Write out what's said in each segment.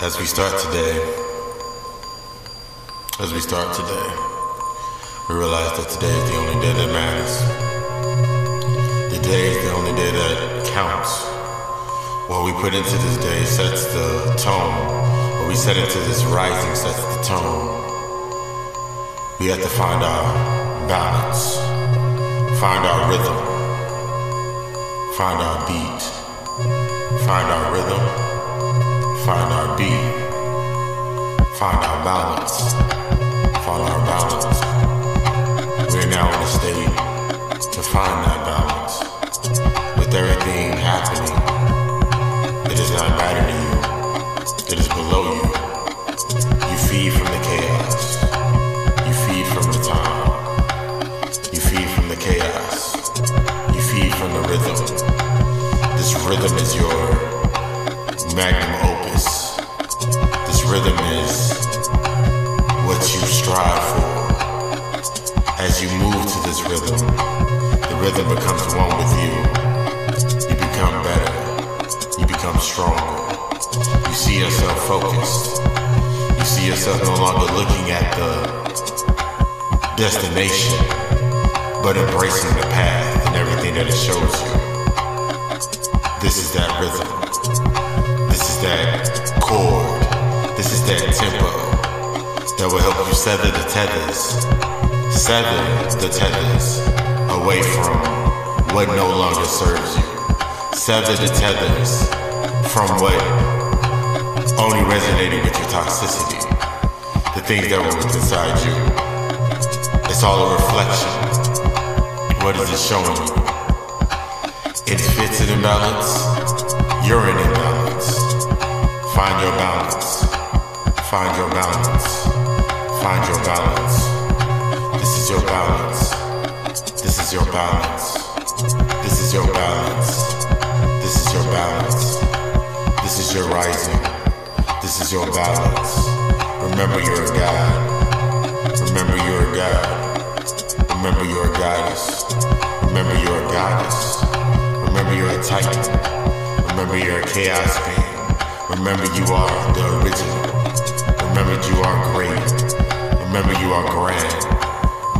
As we start today, as we start today, we realize that today is the only day that matters. The day is the only day that counts. What we put into this day sets the tone. What we set into this rising sets the tone. We have to find our balance, find our rhythm, find our beat, find our rhythm, find our beat, find our balance, find our balance. We're now in a state to find that balance. With everything happening, it does not matter to you. It is below you. You feed from the chaos. You feed from the time. You feed from the chaos. You feed from the rhythm. This rhythm is your magnum rhythm becomes one with you. You become better. You become stronger. You see yourself focused. You see yourself no longer looking at the destination, but embracing the path and everything that it shows you. This is that rhythm. This is that chord. This is that tempo that will help you sever the tethers. Sever the tethers away from what no longer serves you. Sever the tethers from what only resonated with your toxicity. The things that were inside you. It's all a reflection. What is it showing you? It fits in imbalance. You're in imbalance. Find your balance. Find your balance. Find your balance. Is your balance. This is your balance. This is your balance. This is your rising. This is your balance. Remember you're a God. Remember you're a God. Remember you're a goddess. Remember you're a goddess. Remember you're a titan. Remember you're a chaos being. Remember you are the original. Remember you are great. Remember you are grand.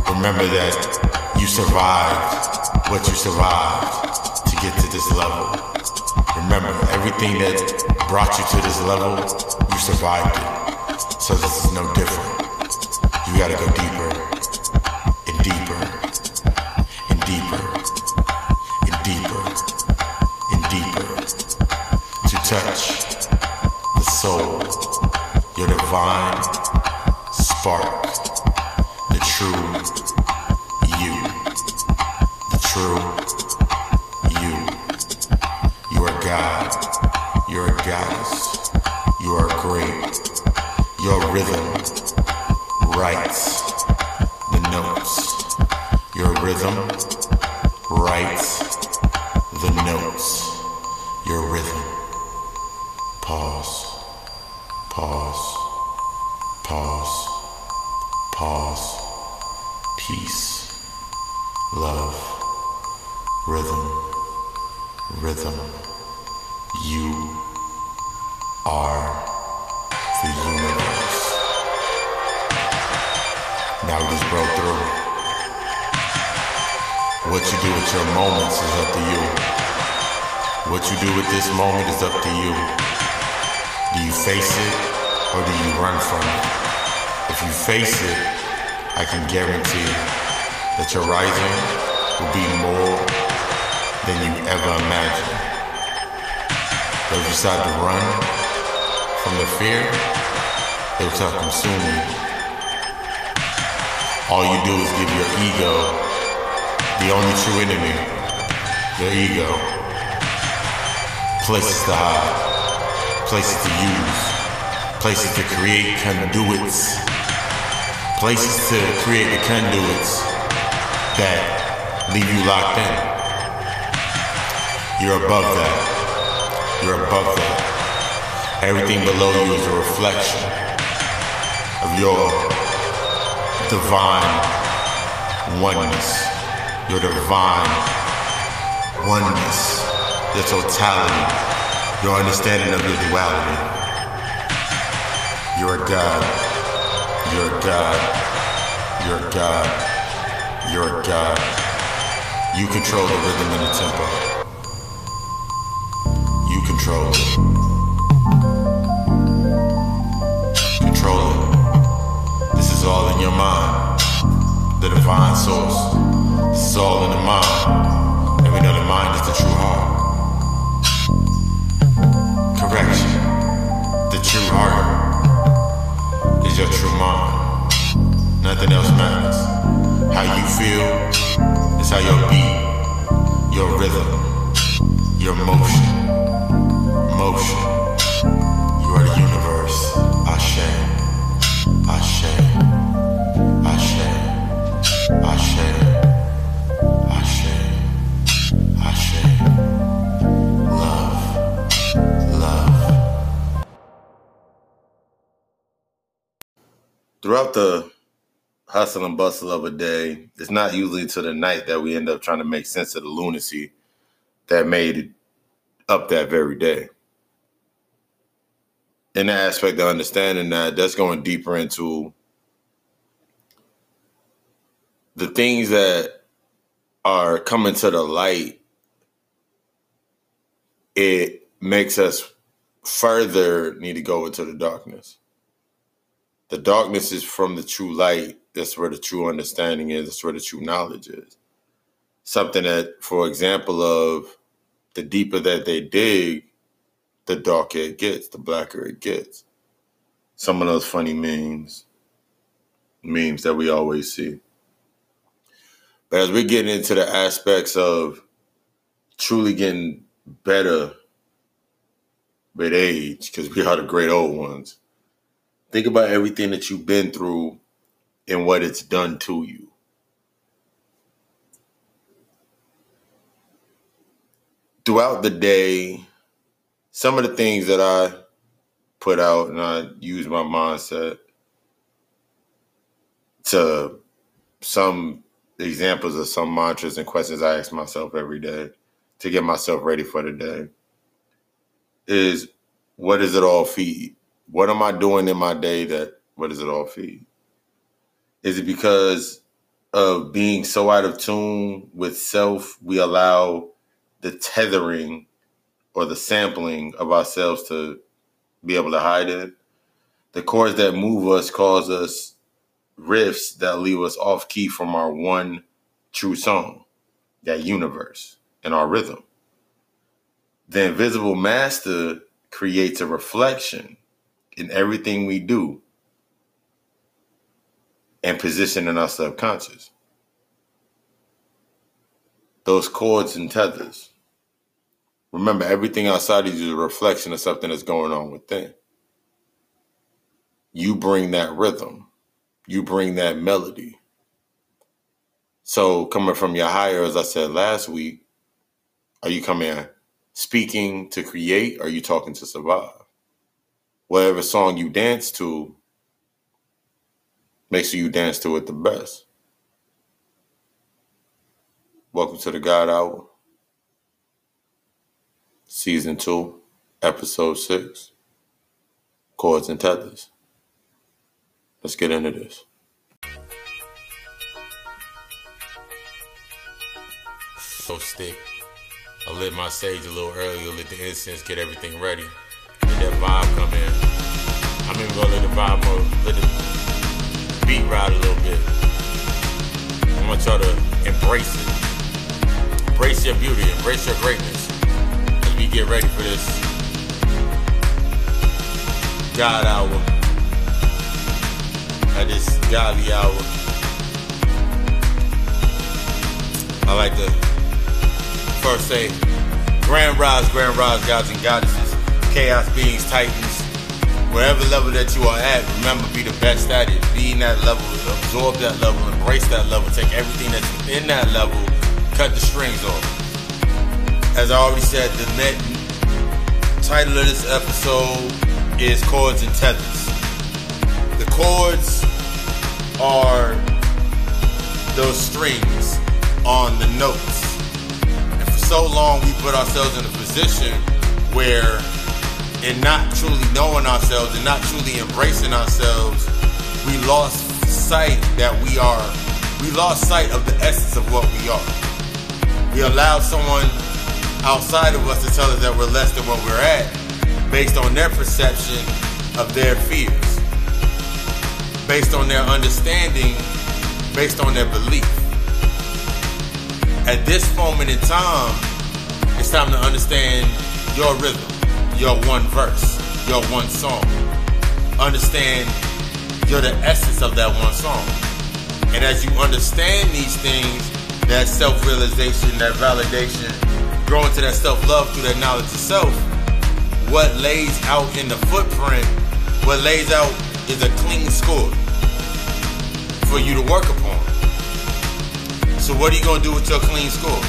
Remember that you survived what you survived to get to this level. Remember, everything that brought you to this level, you survived it. So this is no different. You gotta go deeper Love. Rhythm. Rhythm. You are the universe. Now just broke through. What you do with your moments is up to you. What you do with this moment is up to you. Do you face it or do you run from it? If you face it, I can guarantee that your rising will be more than you ever imagined. If you decide to run from the fear, it will start consuming you. All you do is give your ego, the only true enemy, your ego, places to hide, places to use, places to create conduits, places to create the conduits that leave you locked in. You're above that. You're above that. Everything below you is a reflection of your divine oneness. Your divine oneness. Your totality. Your understanding of your duality. You're god. You're god. You're god. You're a god. You control the rhythm and the tempo. You control it. Control it. This is all in your mind. The divine source. This is all in the mind. And we know the mind is the true heart. Correction. The true heart is your true mind. Nothing else matters. How you feel is how your beat, your rhythm, your motion, motion. You are the universe. Ashe, Ashe, Ashe, Ashe, Ashe, Ashe. Love, love. Throughout the hustle and bustle of a day, it's not usually to the night that we end up trying to make sense of the lunacy that made it up that very day. In the aspect of understanding that, that's going deeper into the things that are coming to the light. It makes us further need to go into the darkness. The darkness is from the true light. That's where the true understanding is. That's where the true knowledge is. Something that, for example, of the deeper that they dig, the darker it gets, the blacker it gets. Some of those funny memes, memes that we always see. But as we get into the aspects of truly getting better with age, because we are the great old ones, think about everything that you've been through and what it's done to you. Throughout the day, some of the things that I put out and I use my mindset to some examples of some mantras and questions I ask myself every day to get myself ready for the day is what does it all feed? What am I doing in my day that what does it all feed? Is it because of being so out of tune with self, we allow the tethering or the sampling of ourselves to be able to hide it? The chords that move us cause us riffs that leave us off key from our one true song, that universe, and our rhythm. The invisible master creates a reflection in everything we do and position in our subconscious. Those cords and tethers. Remember, everything outside of you is a reflection of something that's going on within. You bring that rhythm, you bring that melody. So, coming from your higher, as I said last week, are you coming speaking to create? Or are you talking to survive? Whatever song you dance to, make sure you dance to it the best. Welcome to the God Hour, Season 2, Episode 6 Chords and Tethers. Let's get into this. So stick. I lit my sage a little earlier, let the incense get everything ready. Let that vibe come in. I'm even gonna let the vibe more, let the beat ride a little bit. I want y'all to embrace it. Embrace your beauty, embrace your greatness. As we get ready for this God hour. At this godly hour. I like to first say, Grand Rise, Grand Rise, gods and goddesses, chaos beings, titans, wherever level that you are at, remember be the best at it. Be in that level, absorb that level, embrace that level, take everything that's in that level, cut the strings off. As I already said, the net title of this episode is Chords and Tethers. The chords are those strings on the notes And for so long we put ourselves in a position where and not truly knowing ourselves and not truly embracing ourselves, we lost sight that we are, we lost sight of the essence of what we are. We allowed someone outside of us to tell us that we're less than what we're at based on their perception of their fears, based on their understanding, based on their belief. At this moment in time, it's time to understand your rhythm, your one verse, your one song. Understand you're the essence of that one song. And as you understand these things, that self realization, that validation, growing to that self love through that knowledge of self, what lays out in the footprint, what lays out is a clean score for you to work upon. So, what are you going to do with your clean score?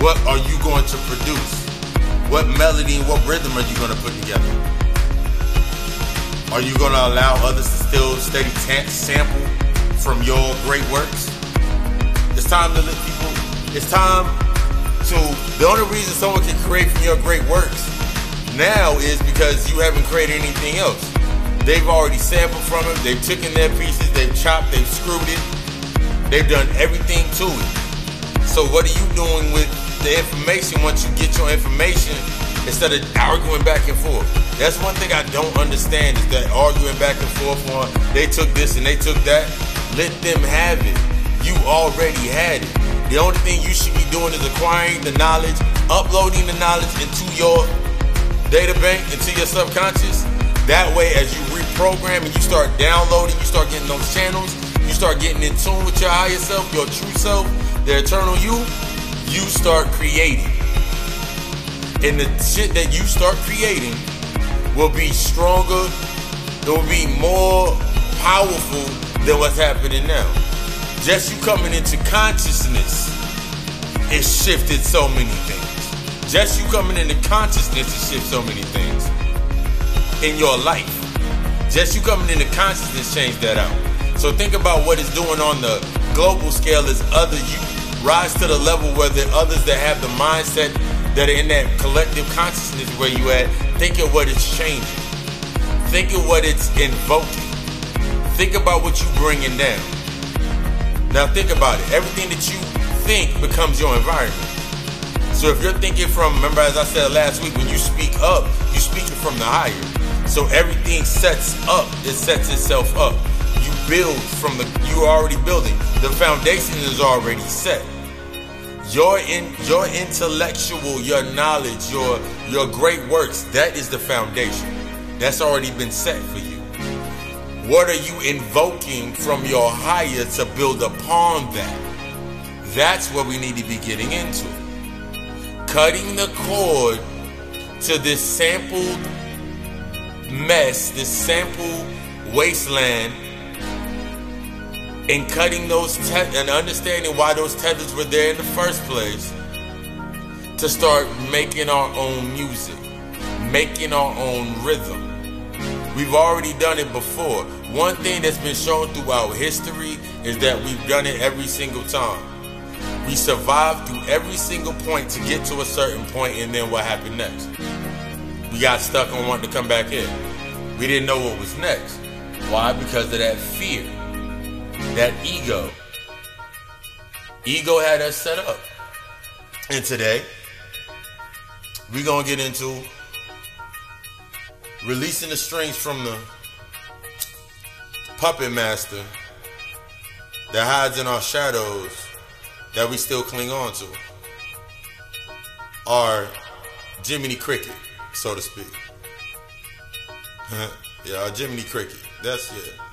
What are you going to produce? What melody and what rhythm are you to put together? Are you to allow others to still steady t- sample from your great works? It's time to let people, it's time to, the only reason someone can create from your great works now is because you haven't created anything else. They've already sampled from it, they've taken their pieces, they've chopped, they've screwed it, they've done everything to it. So what are you doing with the information once you get your information instead of arguing back and forth? That's one thing I don't understand is that arguing back and forth on they took this and they took that. Let them have it. You already had it. The only thing you should be doing is acquiring the knowledge, uploading the knowledge into your data bank, into your subconscious. That way, as you reprogram and you start downloading, you start getting those channels, you start getting in tune with your higher self, your true self, the eternal you, you start creating. And the shit that you start creating will be stronger, it will be more powerful than what's happening now. Just you coming into consciousness, it shifted so many things. Just you coming into consciousness, it shifted so many things in your life. Just you coming into consciousness changed that out. So think about what it's doing on the global scale as other you rise to the level where the others that have the mindset that are in that collective consciousness where you at, think of what it's changing. Think of what it's invoking. Think about what you're bringing down. Now think about it. Everything that you think becomes your environment. So if you're thinking from, remember as I said last week, when you speak up, you're speaking from the higher. So everything sets up, it sets itself up. You build from the, you are already building. The foundation is already set. Your in your intellectual, your knowledge, your your great works, that is the foundation. That's already been set for you. What are you invoking from your higher to build upon that? That's what we need to be getting into. Cutting the cord to this sampled mess, this sample wasteland and cutting those te- and understanding why those tethers were there in the first place to start making our own music, making our own rhythm. We've already done it before. One thing that's been shown throughout history is that we've done it every single time. We survived through every single point to get to a certain point, and then what happened next? We got stuck on wanting to come back in. We didn't know what was next. Why? Because of that fear that ego. Ego had us set up. And today, we're going to get into releasing the strings from the puppet master that hides in our shadows that we still cling on to. Our Jiminy Cricket, so to speak. yeah, our Jiminy Cricket. That's yeah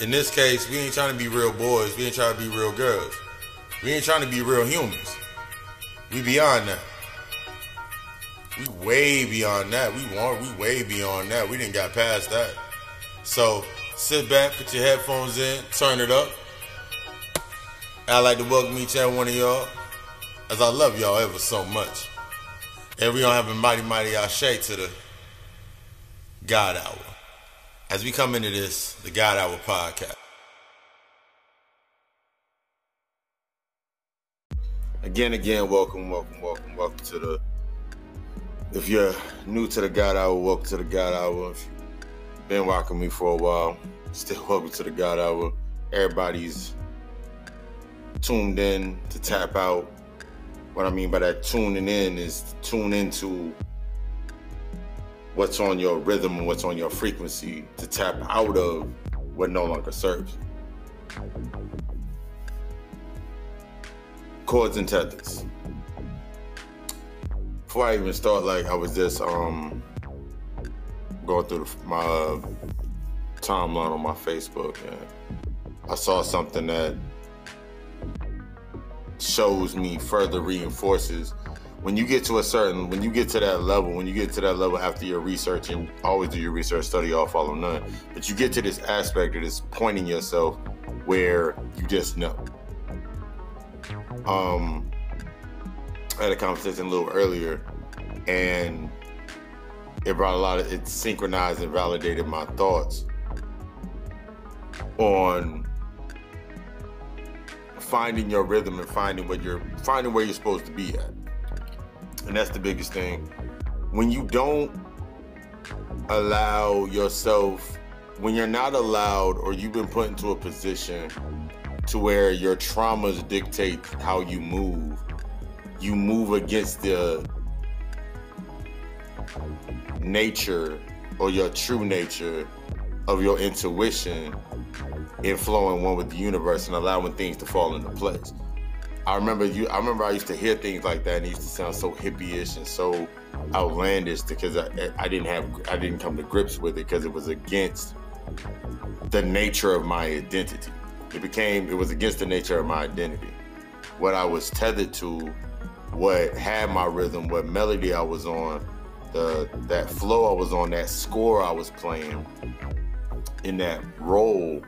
in this case, we ain't trying to be real boys. We ain't trying to be real girls. We ain't trying to be real humans. We beyond that. We way beyond that. We want. We way beyond that. We didn't got past that. So sit back, put your headphones in, turn it up. I'd like to welcome each and one of y'all, as I love y'all ever so much. And we don't have a mighty, mighty ashe to the God Hour as we come into this, the God Hour podcast. Again, again, welcome, welcome, welcome, welcome to the If you're new to the God Hour, welcome to the God Hour. If you've been watching me for a while, still welcome to the God Hour. Everybody's tuned in to tap out. What I mean by that tuning in is to tune into what's on your rhythm and what's on your frequency to tap out of what no longer serves. Chords and tethers before I even start, like I was just um going through my uh, timeline on my Facebook, and I saw something that shows me further reinforces when you get to a certain when you get to that level when you get to that level after your research and always do your research study all follow none but you get to this aspect of this pointing yourself where you just know um I had a conversation a little earlier, and it brought a lot of it synchronized and validated my thoughts on finding your rhythm and finding what you're finding where you're supposed to be at. And that's the biggest thing. When you don't allow yourself when you're not allowed or you've been put into a position to where your traumas dictate how you move you move against the nature or your true nature of your intuition in flowing one with the universe and allowing things to fall into place. I remember you I remember I used to hear things like that and it used to sound so hippie-ish and so outlandish because I, I didn't have I didn't come to grips with it because it was against the nature of my identity. It became it was against the nature of my identity. What I was tethered to what had my rhythm, what melody I was on, the that flow I was on, that score I was playing in that role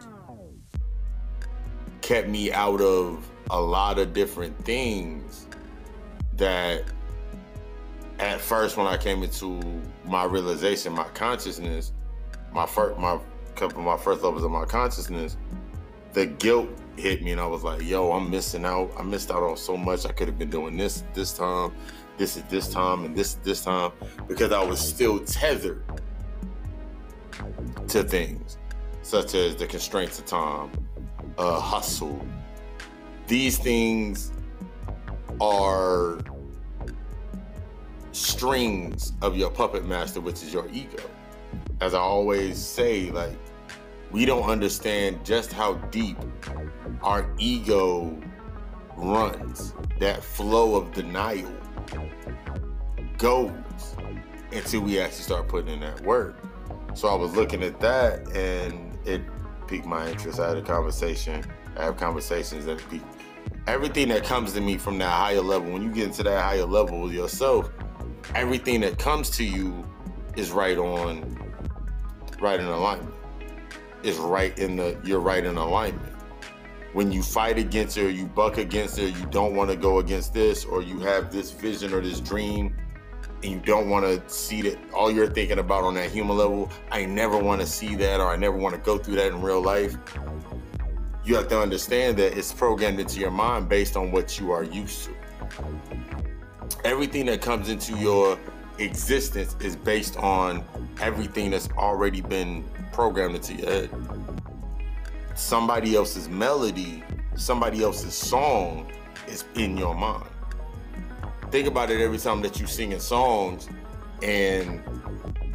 kept me out of a lot of different things that at first when I came into my realization, my consciousness, my first my couple of my first levels of my consciousness, the guilt hit me and I was like, yo, I'm missing out. I missed out on so much. I could have been doing this this time, this at this time, and this this time because I was still tethered to things such as the constraints of time, uh, hustle. These things are strings of your puppet master, which is your ego. As I always say, like, we don't understand just how deep our ego runs, that flow of denial goes until we actually start putting in that work. So I was looking at that and it piqued my interest. I had a conversation. I have conversations that pique everything that comes to me from that higher level. When you get into that higher level with yourself, everything that comes to you is right on, right in alignment. Is right in the you're right in alignment when you fight against it or you buck against it, you don't want to go against this, or you have this vision or this dream, and you don't want to see that all you're thinking about on that human level, I never want to see that, or I never want to go through that in real life. You have to understand that it's programmed into your mind based on what you are used to. Everything that comes into your existence is based on everything that's already been programmed into your head somebody else's melody, somebody else's song is in your mind. Think about it every time that you sing in songs and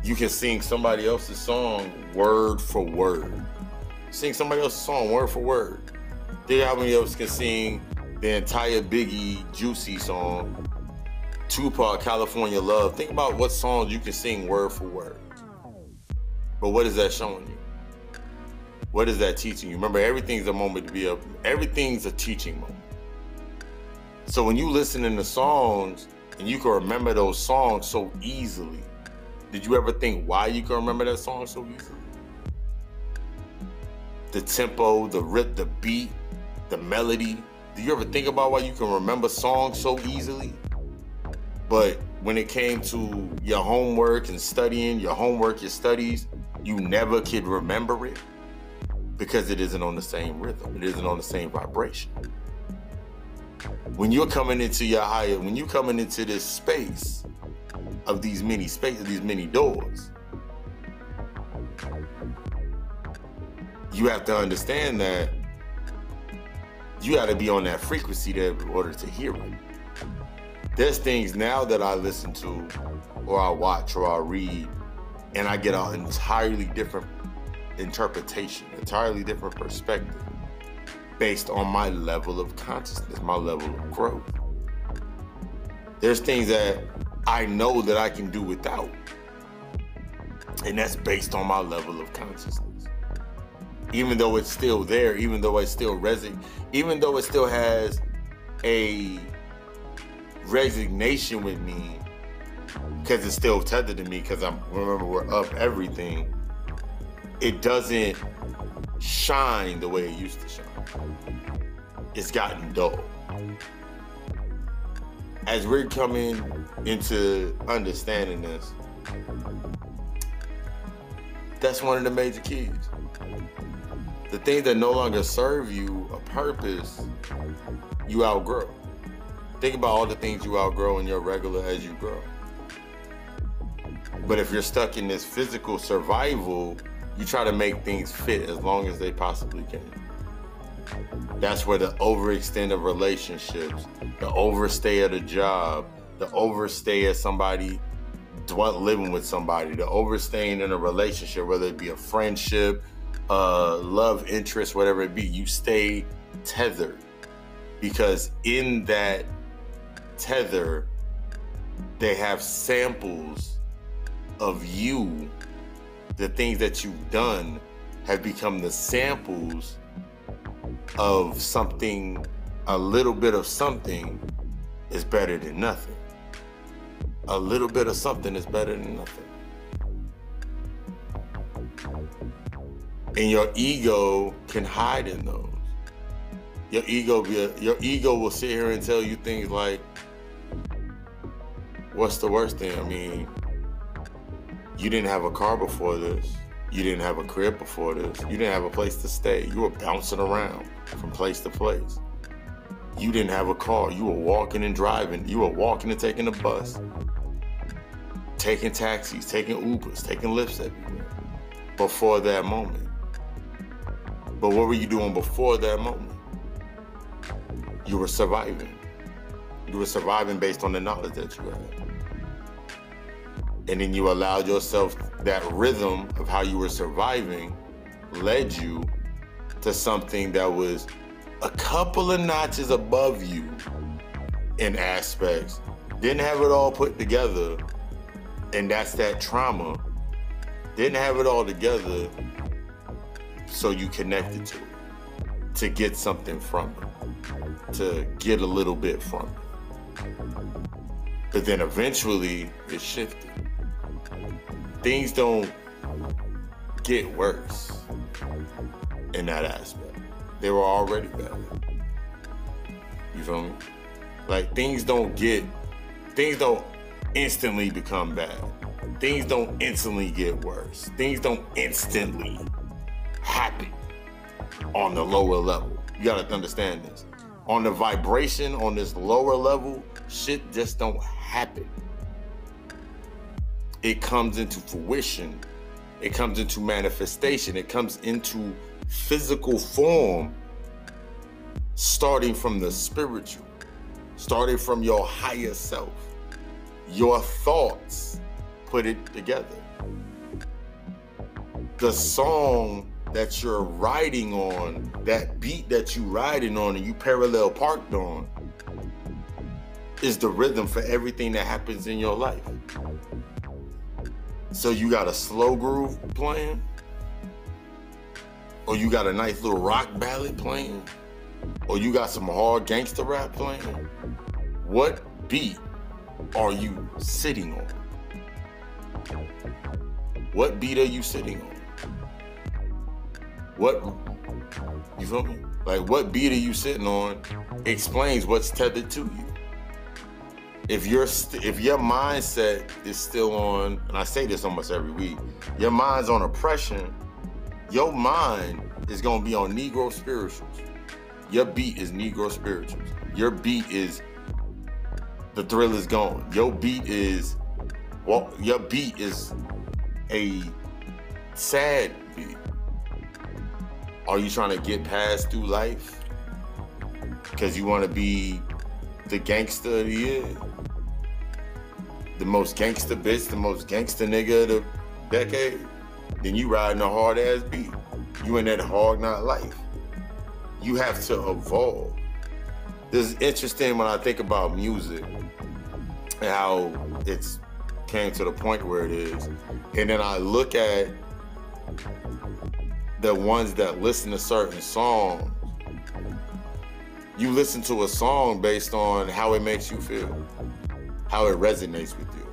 you can sing somebody else's song word for word. Sing somebody else's song word for word. Think how many of us can sing the entire Biggie Juicy song, Tupac California Love. Think about what songs you can sing word for word. But what is that showing you? What is that teaching you? Remember, everything's a moment to be a everything's a teaching moment. So when you listen in the songs and you can remember those songs so easily, did you ever think why you can remember that song so easily? The tempo, the rip, the beat, the melody. Do you ever think about why you can remember songs so easily? But when it came to your homework and studying, your homework, your studies, you never could remember it because it isn't on the same rhythm, it isn't on the same vibration. When you're coming into your higher, when you're coming into this space of these many spaces, these many doors. You have to understand that you got to be on that frequency there in order to hear it. There's things now that I listen to, or I watch, or I read, and I get an entirely different interpretation, entirely different perspective based on my level of consciousness, my level of growth. There's things that I know that I can do without. And that's based on my level of consciousness. Even though it's still there, even though it still resonates, even though it still has a resignation with me, because it's still tethered to me, because I'm remember we're up everything, it doesn't shine the way it used to shine. It's gotten dull as we're coming into understanding this, that's one of the major keys. The things that no longer serve you a purpose, you outgrow. Think about all the things you outgrow in your regular as you grow. But if you're stuck in this physical survival, you try to make things fit as long as they possibly can. That's where the overextend of relationships, the overstay at a job, the overstay at somebody living with somebody, the overstaying in a relationship, whether it be a friendship, uh, love interest, whatever it be, you stay tethered because in that tether, they have samples of you. The things that you've done have become the samples of something, a little bit of something is better than nothing. A little bit of something is better than nothing. And your ego can hide in those. Your ego, your ego will sit here and tell you things like, "What's the worst thing?" I mean, you didn't have a car before this. You didn't have a crib before this. You didn't have a place to stay. You were bouncing around from place to place. You didn't have a car. You were walking and driving. You were walking and taking a bus, taking taxis, taking Ubers, taking Lyfts everywhere before that moment. But what were you doing before that moment? You were surviving. You were surviving based on the knowledge that you had and then you allowed yourself that rhythm of how you were surviving led you to something that was a couple of notches above you in aspects. Didn't have it all put together and that's that trauma. Didn't have it all together so you connected to it to get something from it to get a little bit from it. But then eventually it shifted things don't get worse in that aspect. They were already bad. You feel me? Like things don't get things don't instantly become bad. Things don't instantly get worse. Things don't instantly happen on the lower level. You gotta understand this. On the vibration on this lower level, shit just don't happen it comes into fruition, it comes into manifestation, it comes into physical form, starting from the spiritual, starting from your higher self. Your thoughts put it together. The song that you're riding on, that beat that you're riding on and you parallel parked on, is the rhythm for everything that happens in your life. So you got a slow groove playing? Or you got a nice little rock ballad playing? Or you got some hard gangster rap playing? What beat are you sitting on? What beat are you sitting on? What you feel me? Like what beat are you sitting on explains what's tethered to you if your st- if your mindset is still on, and I say this almost every week, your mind's on oppression. Your mind is gonna be on Negro spirituals. Your beat is Negro spirituals. Your beat is the thrill is gone. Your beat is well, your beat is a sad beat. Are you trying to get past through life? Because you want to be the gangster of the year? The most gangster bitch, the most gangster nigga of the decade? Then you riding a hard ass beat. You in that hard not life. You have to evolve. This is interesting when I think about music and how it's came to the point where it is. And then I look at the ones that listen to certain songs. You listen to a song based on how it makes you feel, how it resonates with you.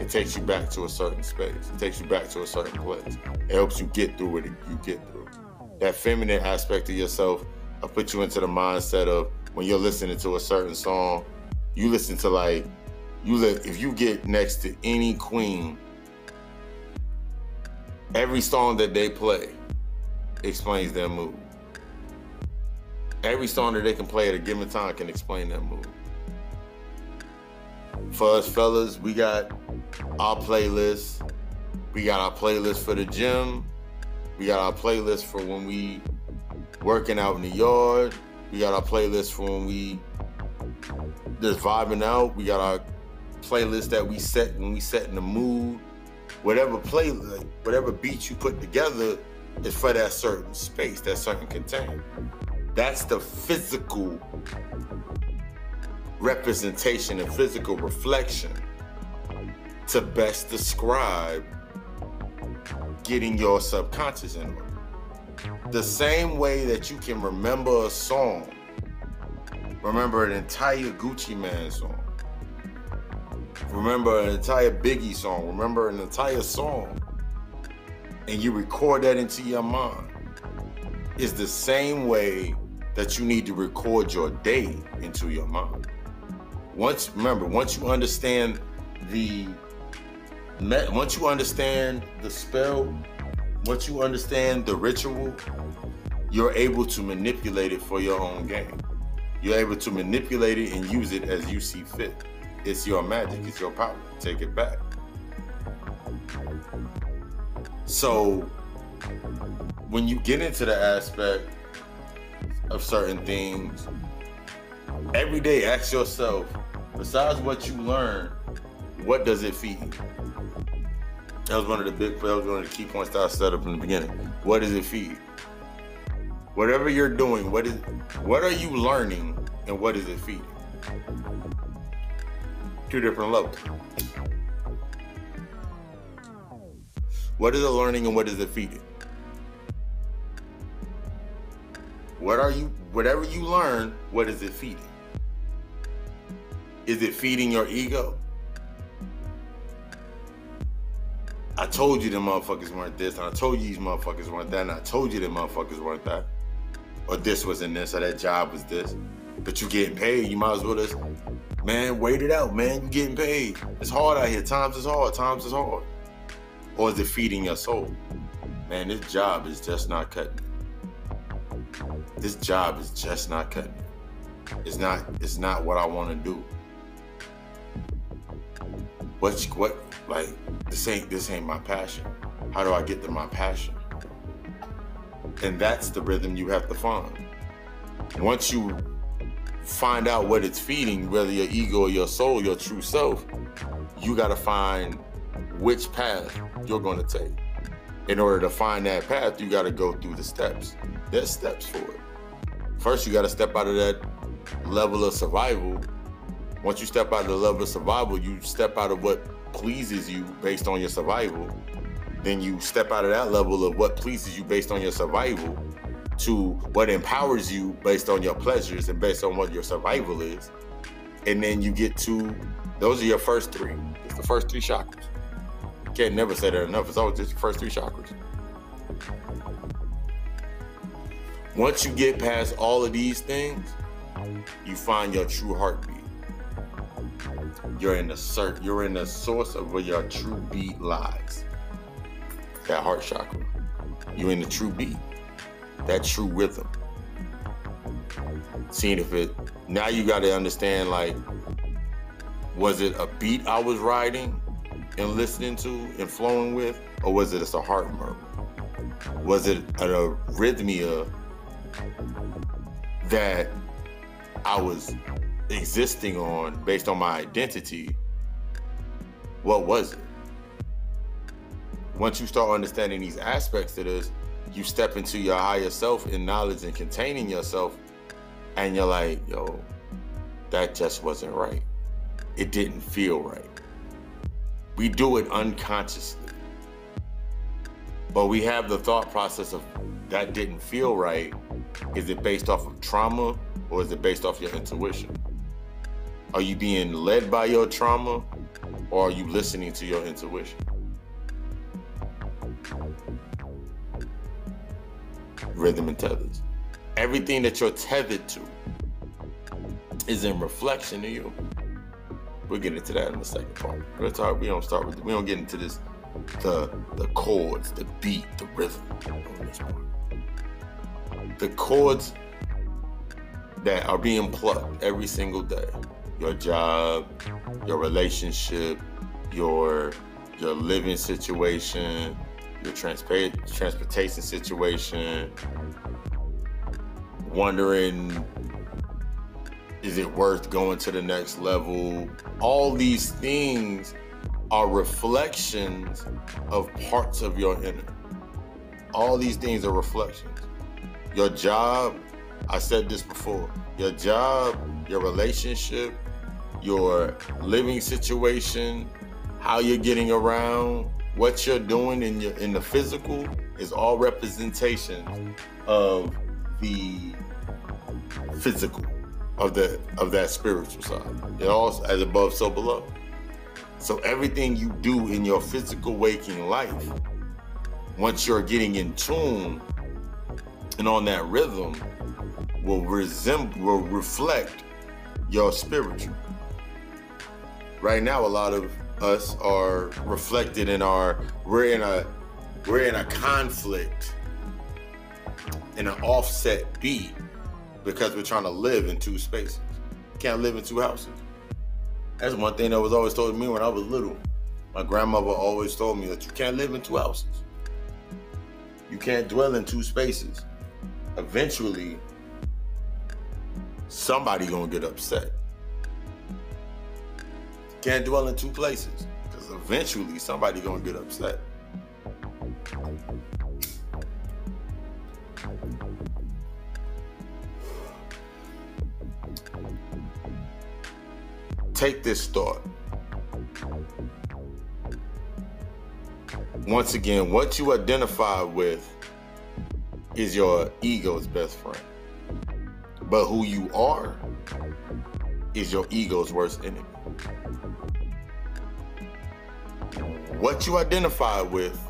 It takes you back to a certain space. It takes you back to a certain place. It helps you get through what you get through. That feminine aspect of yourself I put you into the mindset of when you're listening to a certain song, you listen to like you if you get next to any queen, every song that they play explains their mood. Every song that they can play at a given time can explain that mood. For us fellas, we got our playlist. We got our playlist for the gym. We got our playlist for when we working out in the yard. We got our playlist for when we just vibing out. We got our playlist that we set when we set in the mood. Whatever play, whatever beat you put together is for that certain space, that certain container. That's the physical representation and physical reflection to best describe getting your subconscious in order. The same way that you can remember a song, remember an entire Gucci Mane song, remember an entire Biggie song, remember an entire song, and you record that into your mind, is the same way that you need to record your day into your mind. Once, remember, once you understand the, once you understand the spell, once you understand the ritual, you're able to manipulate it for your own gain. You're able to manipulate it and use it as you see fit. It's your magic, it's your power. Take it back. So, when you get into the aspect of certain things, every day ask yourself, besides what you learn, what does it feed? That was one of the big, that was one of the key points that I set up in the beginning. What does it feed? Whatever you're doing, what is, what are you learning, and what is it feeding? two different levels. What is it learning and what is it feeding? What are you, whatever you learn, what is it feeding? Is it feeding your ego? I told you the motherfuckers weren't this, and I told you these motherfuckers weren't that, and I told you the motherfuckers weren't that. Or this wasn't this, or that job was this. But you getting paid, you might as well just Man, wait it out, man. You getting paid. It's hard out here. Times is hard. Times is hard. Or is it feeding your soul? Man, this job is just not cutting. This job is just not cutting it. It's not, it's not what I want to do. What what like this ain't this ain't my passion. How do I get to my passion? And that's the rhythm you have to find. Once you find out what it's feeding, whether your ego or your soul, your true self, you got to find which path you're going to take. In order to find that path, you got to go through the steps. There's steps for it. First, you got to step out of that level of survival. Once you step out of the level of survival, you step out of what pleases you based on your survival. Then you step out of that level of what pleases you based on your survival to what empowers you based on your pleasures and based on what your survival is. And then you get to those are your first three. It's the first three chakras. Can't never say that enough. It's always just your first three chakras. Once you get past all of these things, you find your true heartbeat. You're in the cert, you're in the source of where your true beat lies. That heart chakra. You're in the true beat that true rhythm. Seeing if it now you got to understand like was it a beat I was riding and listening to and flowing with, or was it just a heart murmur? Was it an arrhythmia that I was existing on based on my identity? What was it? Once you start understanding these aspects of this, you step into your higher self in knowledge and containing yourself, and you're like, yo, that just wasn't right. It didn't feel right. We do it unconsciously. But we have the thought process of that didn't feel right. Is it based off of trauma or is it based off your intuition? Are you being led by your trauma or are you listening to your intuition? Rhythm and tethers. Everything that you're tethered to is in reflection of you. We'll get into that in the second part. Let's talk, we don't start with we don't get into this the the chords, the beat, the rhythm on this part. The chords that are being plucked every single day. Your job, your relationship, your your living situation, your transpa- transportation situation, wondering is it worth going to the next level? All these things are reflections of parts of your inner. All these things are reflections. Your job, I said this before, your job, your relationship, your living situation, how you're getting around, what you're doing in your in the physical is all representation of the physical of the of that spiritual side. It all as above, so below. So everything you do in your physical waking life, once you're getting in tune and on that rhythm, will resemble will reflect your spiritual. Right now, a lot of us are reflected in our we're in a we're in a conflict in an offset beat because we're trying to live in two spaces. Can't live in two houses. That's one thing that was always told to me when I was little. My grandmother always told me that you can't live in two houses. You can't dwell in two spaces. Eventually, somebody gonna get upset. Can't dwell in two places because eventually somebody gonna get upset. Take this thought. Once again, what you identify with is your ego's best friend. But who you are is your ego's worst enemy. What you identify with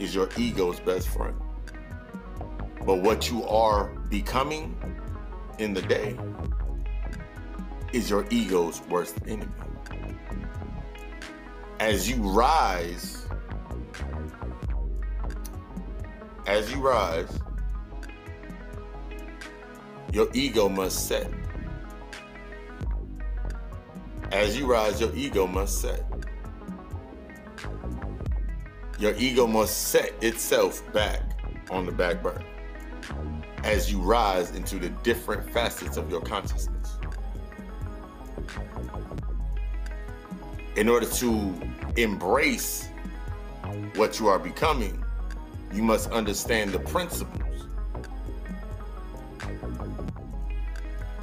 is your ego's best friend. But what you are becoming in the day is your ego's worst enemy. As you rise, as you rise, your ego must set. As you rise, your ego must set. Your ego must set itself back on the back burner as you rise into the different facets of your consciousness. In order to embrace what you are becoming, you must understand the principles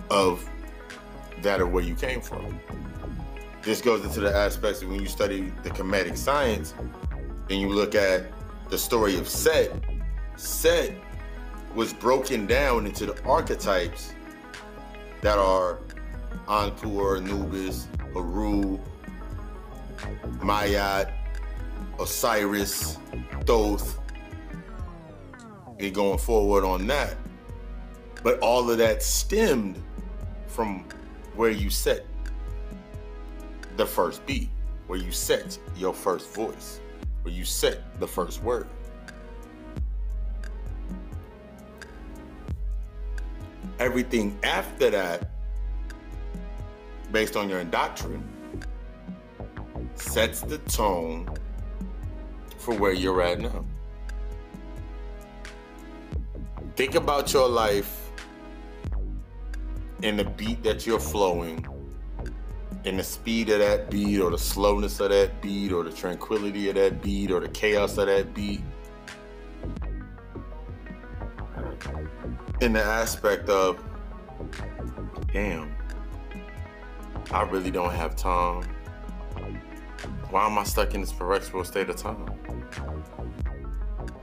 of that or where you came from. This goes into the aspects of when you study the Kemetic science and you look at the story of Set, Set was broken down into the archetypes that are Anpur, Anubis, Haru, Mayat, Osiris, Thoth, and going forward on that. But all of that stemmed from where you set the first beat, where you set your first voice, where you set the first word. Everything after that, based on your doctrine, sets the tone for where you're at now. Think about your life and the beat that you're flowing, and the speed of that beat, or the slowness of that beat, or the tranquility of that beat, or the chaos of that beat. In the aspect of, damn, I really don't have time. Why am I stuck in this perpetual state of time?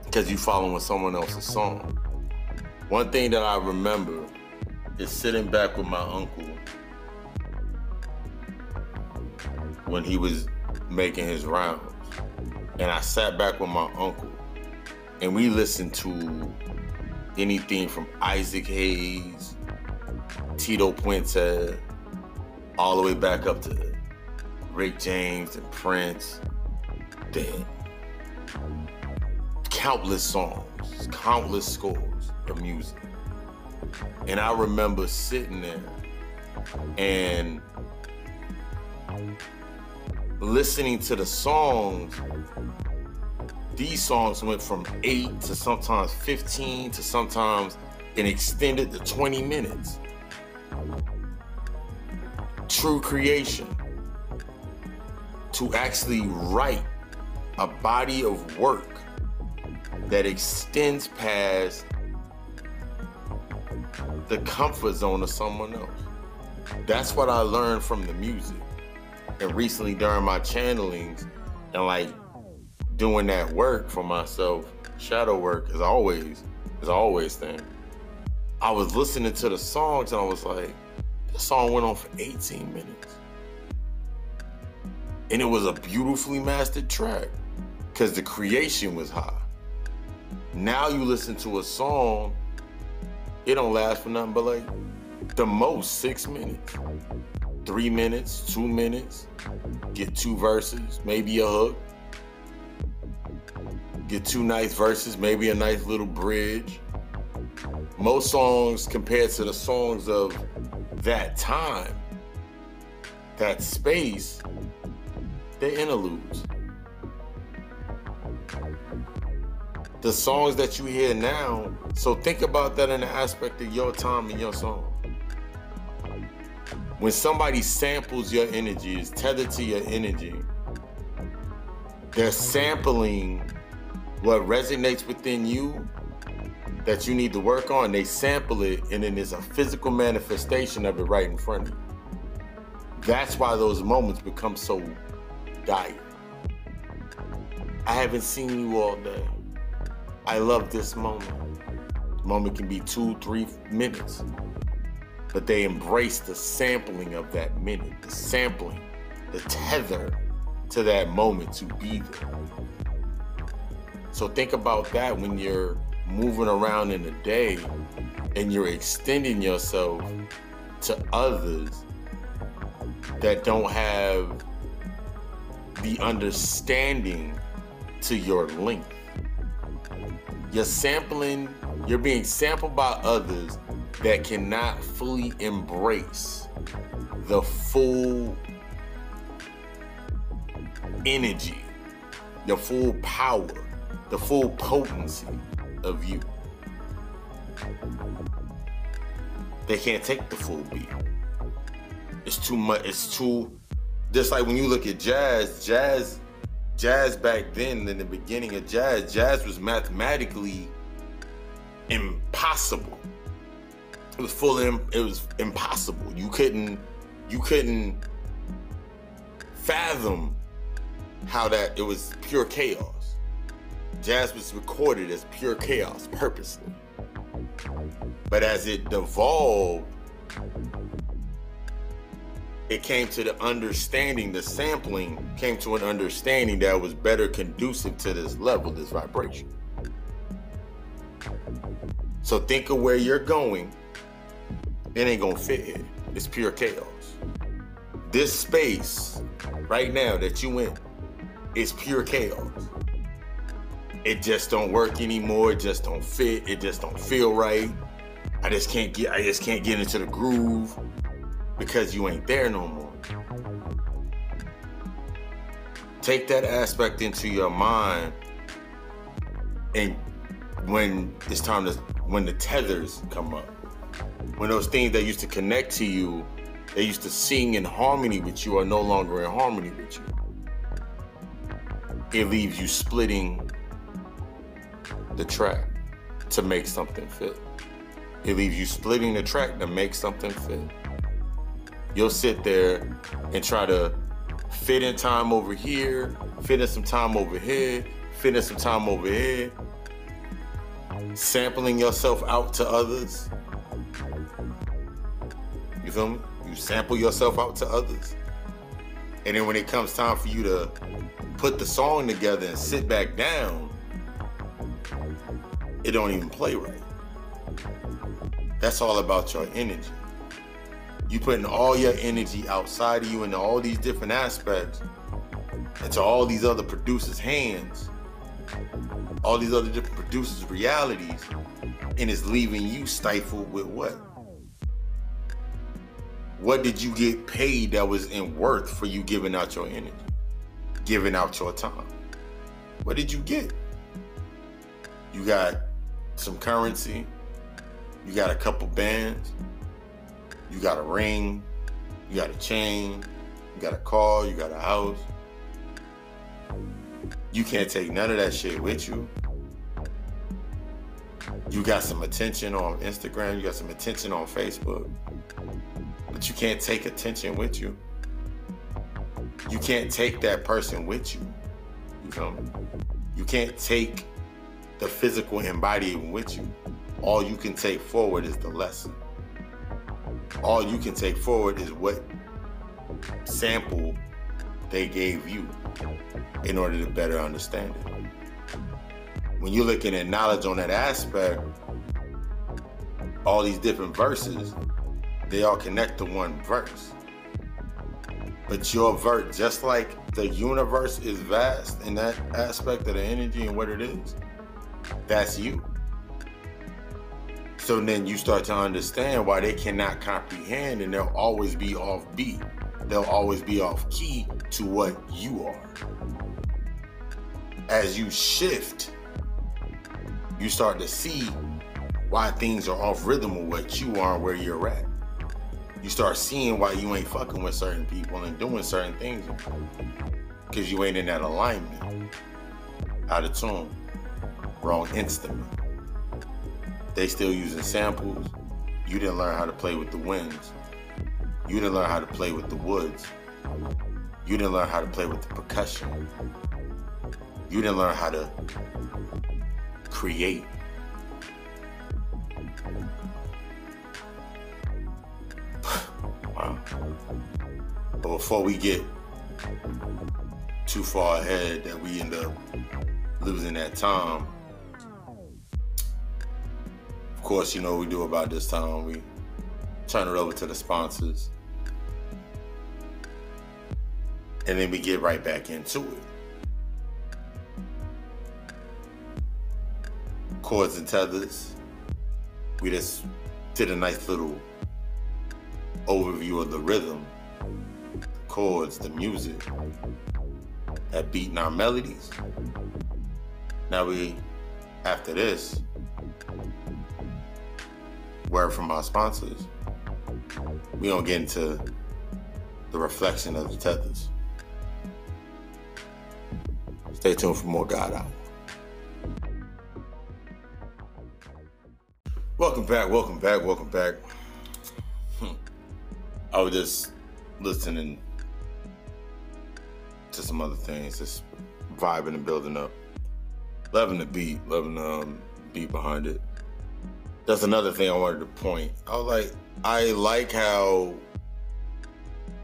Because you following someone else's song. One thing that I remember is sitting back with my uncle when he was making his rounds. And I sat back with my uncle and we listened to anything from Isaac Hayes, Tito Puente, all the way back up to Rick James and Prince. Then countless songs, countless scores of music. And I remember sitting there and listening to the songs. These songs went from 8 to sometimes 15 to sometimes and extended to 20 minutes. True creation. To actually write a body of work that extends past the comfort zone of someone else. That's what I learned from the music. And recently during my channelings and like doing that work for myself, shadow work is always is always thing. I was listening to the songs and I was like, the song went on for 18 minutes. And it was a beautifully mastered track because the creation was high. Now you listen to a song it don't last for nothing but like the most six minutes. Three minutes, two minutes, get two verses, maybe a hook. Get two nice verses, maybe a nice little bridge. Most songs compared to the songs of that time, that space, they're interludes. the songs that you hear now. So think about that in the aspect of your time and your song. When somebody samples your energy, is tethered to your energy, they're sampling what resonates within you that you need to work on. They sample it, and then there's a physical manifestation of it right in front of you. That's why those moments become so dire. I haven't seen you all day. I love this moment. The moment can be two, three minutes. But they embrace the sampling of that minute, the sampling, the tether to that moment to be there. So think about that when you're moving around in the day and you're extending yourself to others that don't have the understanding to your length. You're sampling, you're being sampled by others that cannot fully embrace the full energy, the full power, the full potency of you. They can't take the full beat. It's too much, it's too just like when you look at jazz, jazz jazz back then in the beginning of jazz jazz was mathematically impossible. It was full it was impossible. You couldn't you couldn't fathom how that it was pure chaos. Jazz was recorded as pure chaos purposely. But as it devolved it came to the understanding, the sampling came to an understanding that was better conducive to this level, this vibration. So think of where you're going. It ain't gonna fit here. It's pure chaos. This space right now that you in is pure chaos. It just don't work anymore. It just don't fit. It just don't feel right. I just can't get. I just can't get into the groove because you ain't there no more. take that aspect into your mind and when it's time to when the tethers come up. When those things that used to connect to you they used to sing in harmony with you are no longer in harmony with you. It leaves you splitting the track to make something fit. It leaves you splitting the track to make something fit you'll sit there and try to fit in time over here fit in some time over here fit in some time over here sampling yourself out to others. You feel me? You sample yourself out to others. And then when it comes time for you to put the song together and sit back down, it don't even play right. That's all about your energy. You putting all your energy outside of you into all these different aspects, into all these other producers' hands all these other different producers' realities, and it's leaving you stifled with what? What did you get paid that was in worth for you giving out your energy, giving out your time? What did you get? You got some currency, you got a couple bands, you got a ring, you got a chain, you got a car, you got a house. You can't take none of that shit with you. You got some attention on Instagram, you got some attention on Facebook, but you can't take attention with you. You can't take that person with you. You feel me? You can't take the physical embodiment with you. All you can take forward is the lesson. All you can take forward is what sample they gave you in order to better understand it. When you're looking at knowledge on that aspect, all these different verses, they all connect to one verse. But your verse, just like the universe is vast in that aspect of the energy and what it is, that's you. So then you start to understand why they cannot comprehend and they'll always be off beat. They'll always be off key to what you are. As you shift, you start to see why things are off rhythm with what you are and where you're at. You start seeing why you ain't fucking with certain people and doing certain things because you ain't in that alignment. Out of tune, wrong instrument. They still using samples. You didn't learn how to play with the winds. You didn't learn how to play with the woods. You didn't learn how to play with the percussion. You didn't learn how to create. wow. But before we get too far ahead that we end up losing that time, of course, you know we do about this time. We turn it over to the sponsors. And then we get right back into it. Chords and tethers. We just did a nice little overview of the rhythm, the chords, the music, that beating our melodies. Now we, after this, word from our sponsors, we don't get into the reflection of the tethers. Stay tuned for more God Out. Welcome back, welcome back, welcome back. Hmm. I was just listening to some other things, just vibing and building up. Loving the beat, loving the um, beat behind it. That's another thing I wanted to point. I was like, I like how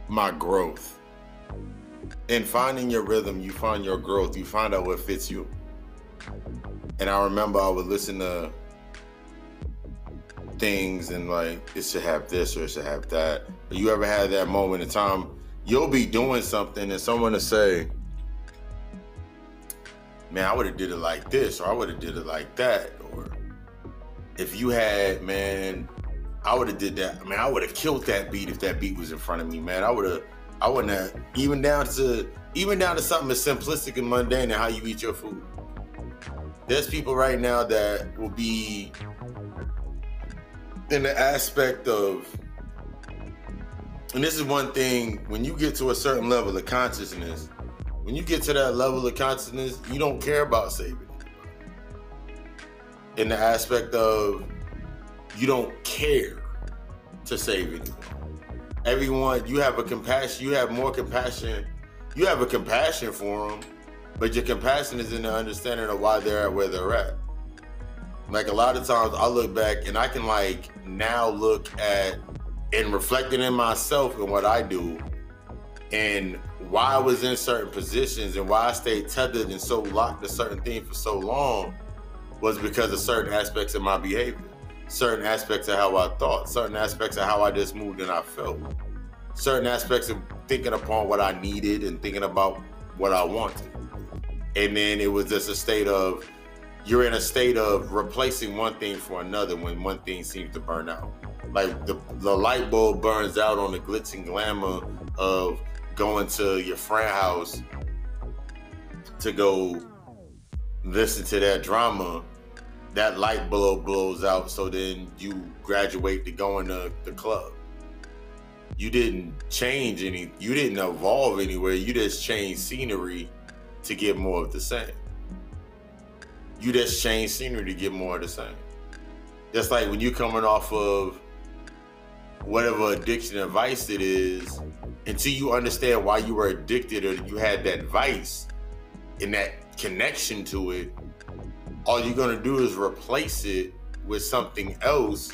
my growth in finding your rhythm, you find your growth, you find out what fits you. And I remember I would listen to things and like it should have this or it should have that. But you ever had that moment in time you'll be doing something and someone to say, Man, I would have did it like this, or I would have did it like that. Or if you had, man, I would have did that. I mean, I would have killed that beat if that beat was in front of me, man. I would have I wouldn't have even down to even down to something as simplistic and mundane and how you eat your food. There's people right now that will be in the aspect of, and this is one thing when you get to a certain level of consciousness, when you get to that level of consciousness, you don't care about saving. In the aspect of, you don't care to save anyone. Everyone, you have a compassion, you have more compassion, you have a compassion for them but your compassion is in the understanding of why they're at where they're at. Like a lot of times I look back and I can like now look at and reflecting in myself and what I do and why I was in certain positions and why I stayed tethered and so locked to certain things for so long was because of certain aspects of my behavior, certain aspects of how I thought, certain aspects of how I just moved and I felt, certain aspects of thinking upon what I needed and thinking about what I wanted and then it was just a state of you're in a state of replacing one thing for another when one thing seems to burn out. Like the the light bulb burns out on the glitz and glamour of going to your friend house to go listen to that drama. That light bulb blows out, so then you graduate to going to the club. You didn't change any. You didn't evolve anywhere. You just changed scenery to get more of the same. You just change scenery to get more of the same. That's like when you're coming off of whatever addiction and vice it is, until you understand why you were addicted or you had that vice and that connection to it, all you're gonna do is replace it with something else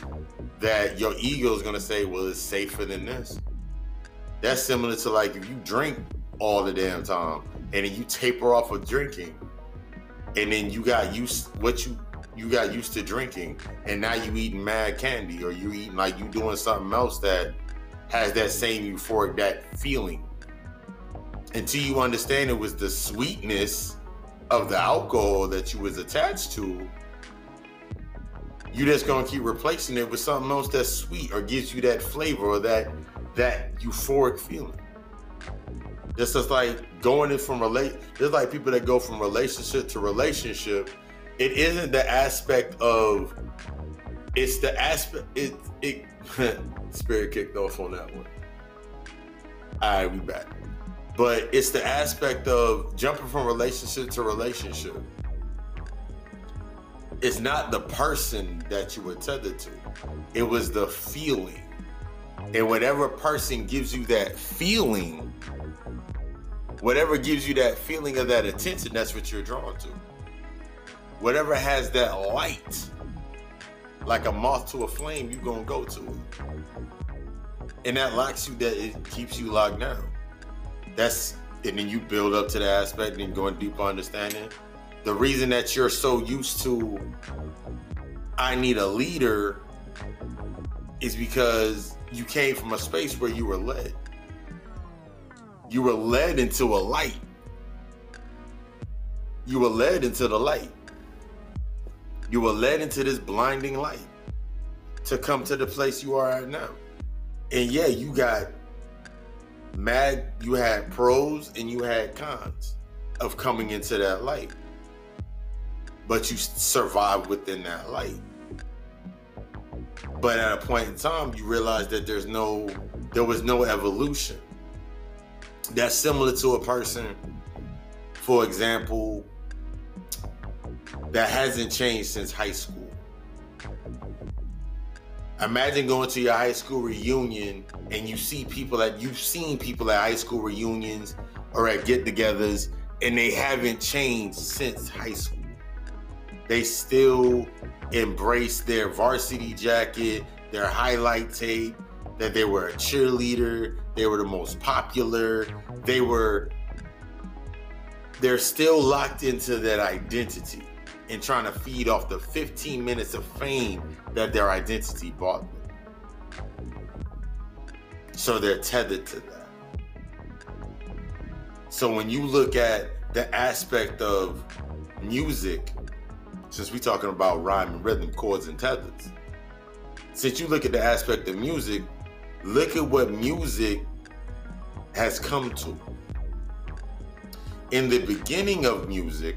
that your ego is gonna say, well, it's safer than this. That's similar to like if you drink all the damn time and then you taper off of drinking and then you got used what you you got used to drinking and now you eating mad candy or you eating like you doing something else that has that same euphoric that feeling until you understand it was the sweetness of the alcohol that you was attached to you just gonna keep replacing it with something else that's sweet or gives you that flavor or that that euphoric feeling it's just like going in from relate. There's like people that go from relationship to relationship. It isn't the aspect of. It's the aspect. It it. spirit kicked off on that one. All right, we back. But it's the aspect of jumping from relationship to relationship. It's not the person that you were tethered to. It was the feeling. And whatever person gives you that feeling, whatever gives you that feeling of that attention, that's what you're drawn to. Whatever has that light, like a moth to a flame, you're gonna go to it. And that locks you that it keeps you locked down. That's and then you build up to the aspect and go in deeper understanding. The reason that you're so used to I need a leader is because you came from a space where you were led you were led into a light. You were led into the light. You were led into this blinding light to come to the place you are at now. And yeah, you got mad, you had pros and you had cons of coming into that light. But you survived within that light. But at a point in time, you realize that there's no, there was no evolution that's similar to a person, for example, that hasn't changed since high school. Imagine going to your high school reunion and you see people that you've seen people at high school reunions or at get togethers and they haven't changed since high school. They still embrace their varsity jacket, their highlight tape, that they were a cheerleader, they were the most popular, they were they're still locked into that identity and trying to feed off the 15 minutes of fame that their identity bought them. So they're tethered to that. So when you look at the aspect of music, since we're talking about rhyme and rhythm, chords and tethers, since you look at the aspect of music, look at what music has come to. in the beginning of music,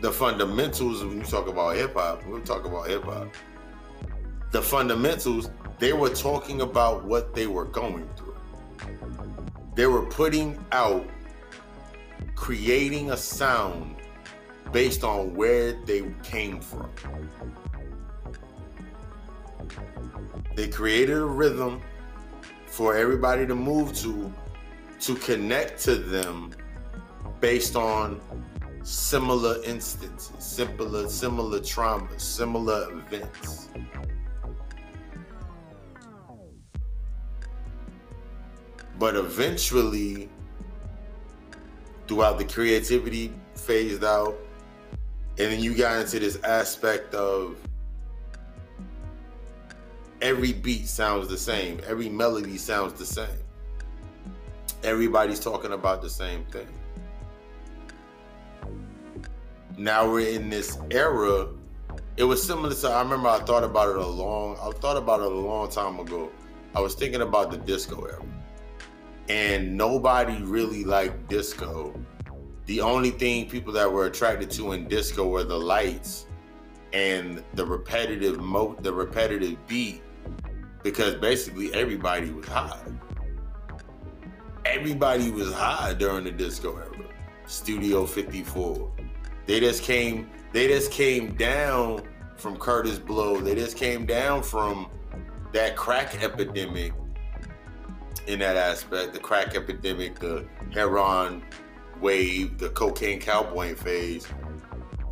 the fundamentals, when you talk about hip hop, we'll talk about hip hop. The fundamentals, they were talking about what they were going through. They were putting out, creating a sound based on where they came from. They created a rhythm for everybody to move to to connect to them based on similar instances, similar similar traumas, similar events. But eventually, throughout the creativity phased out, and then you got into this aspect of every beat sounds the same, every melody sounds the same. Everybody's talking about the same thing. Now we're in this era. It was similar to I remember I thought about it a long I thought about it a long time ago. I was thinking about the disco era. And nobody really liked disco. The only thing people that were attracted to in disco were the lights and the repetitive mo the repetitive beat because basically everybody was high. Everybody was high during the disco era. Studio 54. They just came they just came down from Kurtis Blow. They just came down from that crack epidemic in that aspect, the crack epidemic, the heroin wave, the cocaine cowboy phase.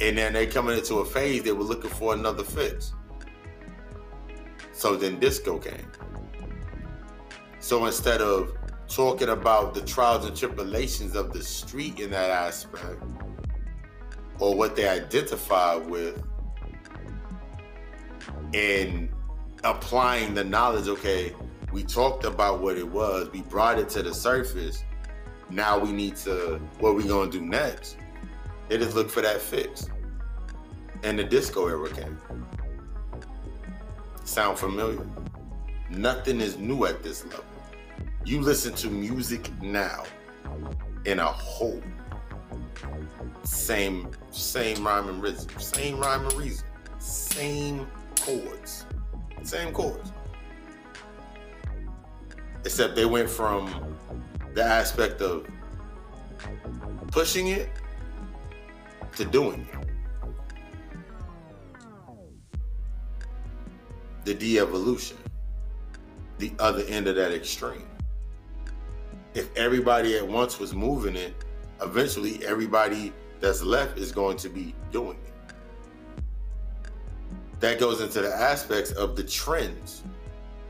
And then they coming into a phase they were looking for another fix. So then disco came. So instead of talking about the trials and tribulations of the street in that aspect, or what they identify with, and applying the knowledge, okay, we talked about what it was, we brought it to the surface. Now we need to, what are we gonna do next? They just look for that fix. And the disco era came. Sound familiar? Nothing is new at this level. You listen to music now in a whole. Same, same rhyme and reason, same rhyme and reason, same chords, same chords. Except they went from the aspect of pushing it to doing it. the de-evolution, the other end of that extreme. If everybody at once was moving it, eventually everybody that's left is going to be doing it. That goes into the aspects of the trends.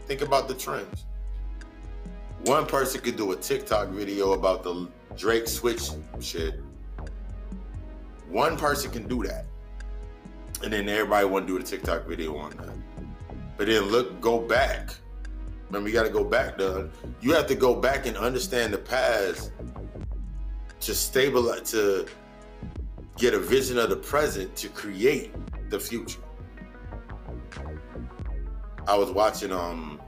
Think about the trends. One person could do a TikTok video about the Drake switch shit. One person can do that. And then everybody want to do a TikTok video on that. But then look, go back. Remember, you got to go back, Doug. You have to go back and understand the past to stabilize, to get a vision of the present to create the future. I was watching um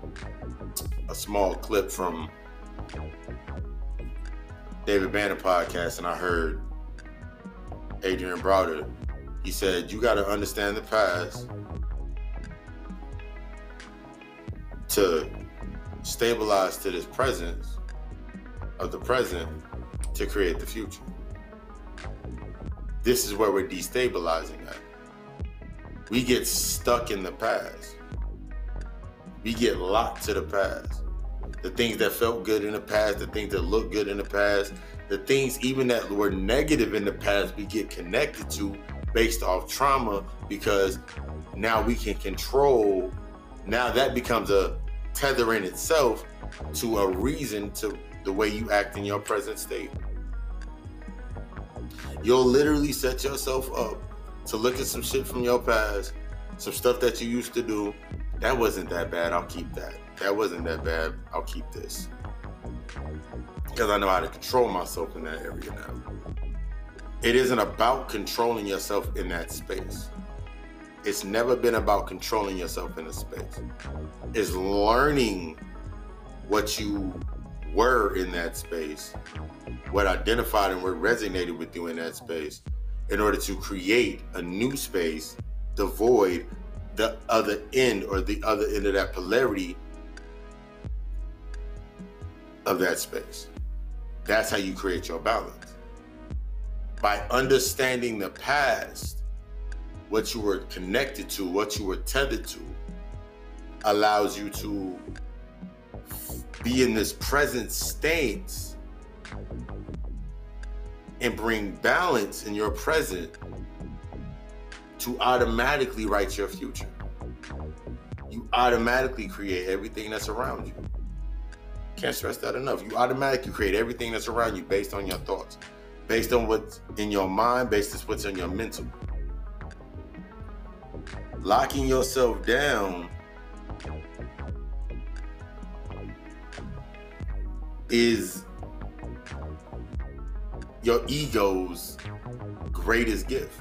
a small clip from David Banner podcast, and I heard Adrian Browder. He said, "You got to understand the past to stabilize to this presence of the present to create the future. This is where we're destabilizing at. We get stuck in the past. We get locked to the past. The things that felt good in the past, the things that looked good in the past, the things even that were negative in the past, we get connected to based off trauma because now we can control. Now that becomes a tether in itself to a reason to the way you act in your present state. You'll literally set yourself up to look at some shit from your past, some stuff that you used to do. That wasn't that bad. I'll keep that. That wasn't that bad. I'll keep this. Because I know how to control myself in that area now. It isn't about controlling yourself in that space. It's never been about controlling yourself in a space. It's learning what you were in that space, what identified and what resonated with you in that space, in order to create a new space devoid the other end or the other end of that polarity of that space. That's how you create your balance. By understanding the past, what you were connected to, what you were tethered to, allows you to be in this present state and bring balance in your present to automatically write your future. You automatically create everything that's around you. Can't stress that enough. You automatically create everything that's around you based on your thoughts, based on what's in your mind, based on what's in your mental. Locking yourself down is your ego's greatest gift.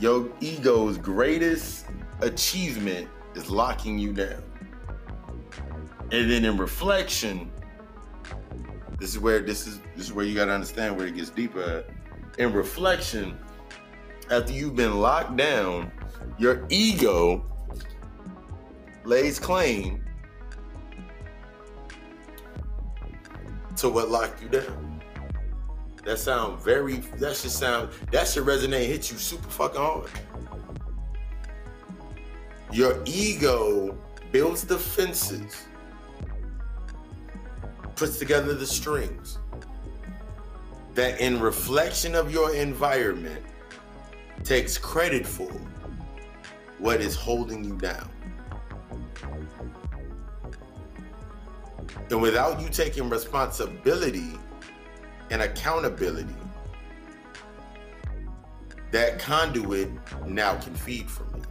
Your ego's greatest achievement is locking you down. And then in reflection, this is where this is this is where you gotta understand where it gets deeper. In reflection, after you've been locked down, your ego lays claim to what locked you down. That sound very that should sound that should resonate hit you super fucking hard. Your ego builds defenses, puts together the strings that in reflection of your environment takes credit for what is holding you down. And without you taking responsibility and accountability, that conduit now can feed from you.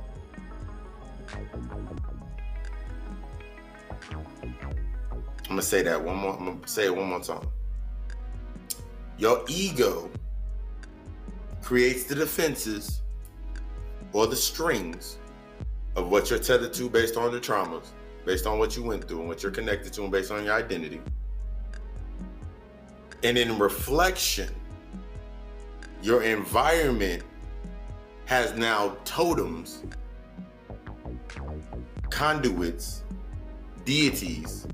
I'm gonna say that one more. I'm gonna say it one more time. Your ego creates the defenses or the strings of what you're tethered to based on the traumas, based on what you went through and what you're connected to, and based on your identity. And in reflection, your environment has now totems, conduits, deities,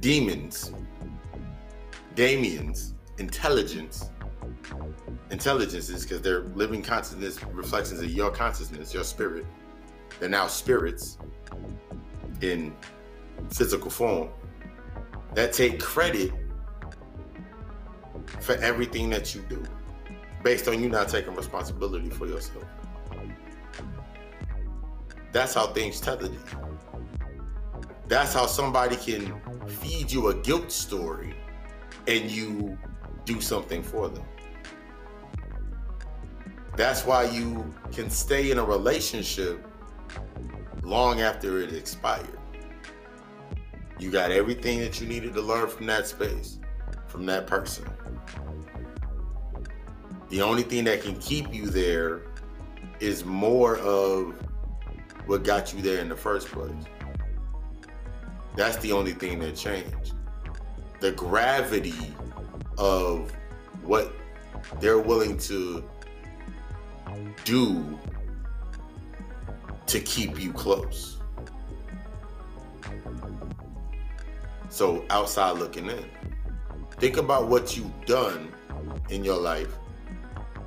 demons, damians, intelligence, intelligences, because they're living consciousness reflections of your consciousness, your spirit. They're now spirits in physical form that take credit for everything that you do based on you not taking responsibility for yourself. That's how things tether you. That's how somebody can feed you a guilt story and you do something for them. That's why you can stay in a relationship long after it expired. You got everything that you needed to learn from that space, from that person. The only thing that can keep you there is more of what got you there in the first place. That's the only thing that changed. The gravity of what they're willing to do to keep you close. So, outside looking in, think about what you've done in your life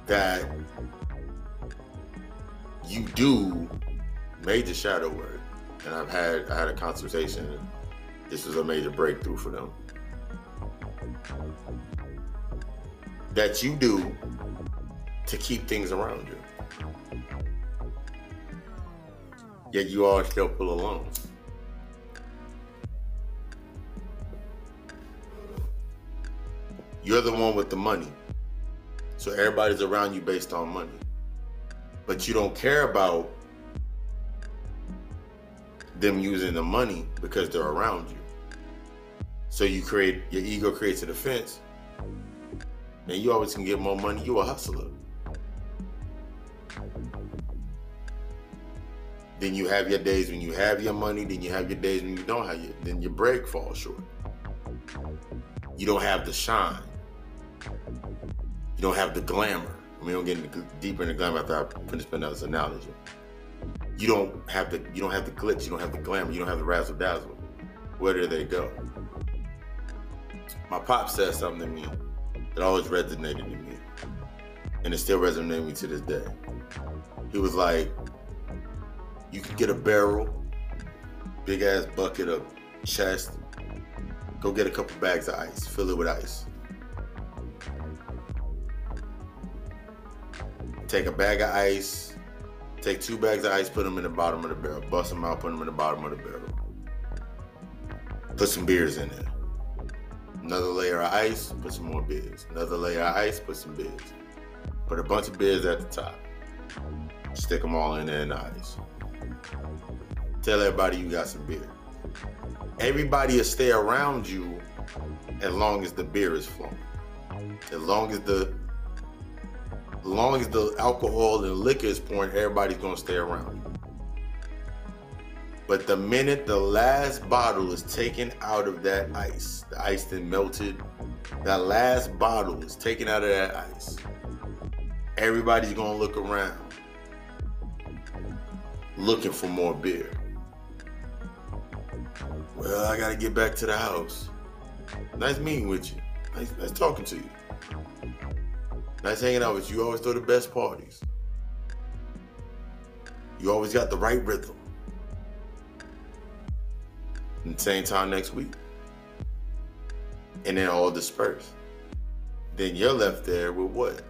that you do major shadow work. And I've had I had a consultation. This was a major breakthrough for them. That you do to keep things around you. Yet you all still feel alone. You're the one with the money. So everybody's around you based on money. But you don't care about them using the money because they're around you. So you create your ego creates a defense. And you always can get more money. You a hustler. Then you have your days when you have your money. Then you have your days when you don't have your. Then your break falls short. You don't have the shine. You don't have the glamour. I mean, we don't get deeper into glamour after I finish putting out this analogy. You don't have the you don't have the glitz. You don't have the glamour. You don't have the razzle dazzle. Where do they go? My pop said something to me that always resonated to me, and it still resonates with me to this day. He was like, "You can get a barrel, big ass bucket of chest. Go get a couple bags of ice. Fill it with ice. Take a bag of ice. Take two bags of ice. Put them in the bottom of the barrel. Bust them out. Put them in the bottom of the barrel. Put some beers in there. Another layer of ice, put some more beers. Another layer of ice, put some beers. Put a bunch of beers at the top. Stick them all in there in the ice. Tell everybody you got some beer. Everybody will stay around you as long as the beer is flowing. As long as the as long as the alcohol and liquor is pouring, everybody's gonna stay around. But the minute the last bottle is taken out of that ice, the ice then melted, that last bottle is taken out of that ice. Everybody's gonna look around looking for more beer. Well, I gotta get back to the house. Nice meeting with you. Nice, nice talking to you. Nice hanging out with you. You always throw the best parties. You always got the right rhythm. And same time next week. And then all disperse. Then you're left there with what?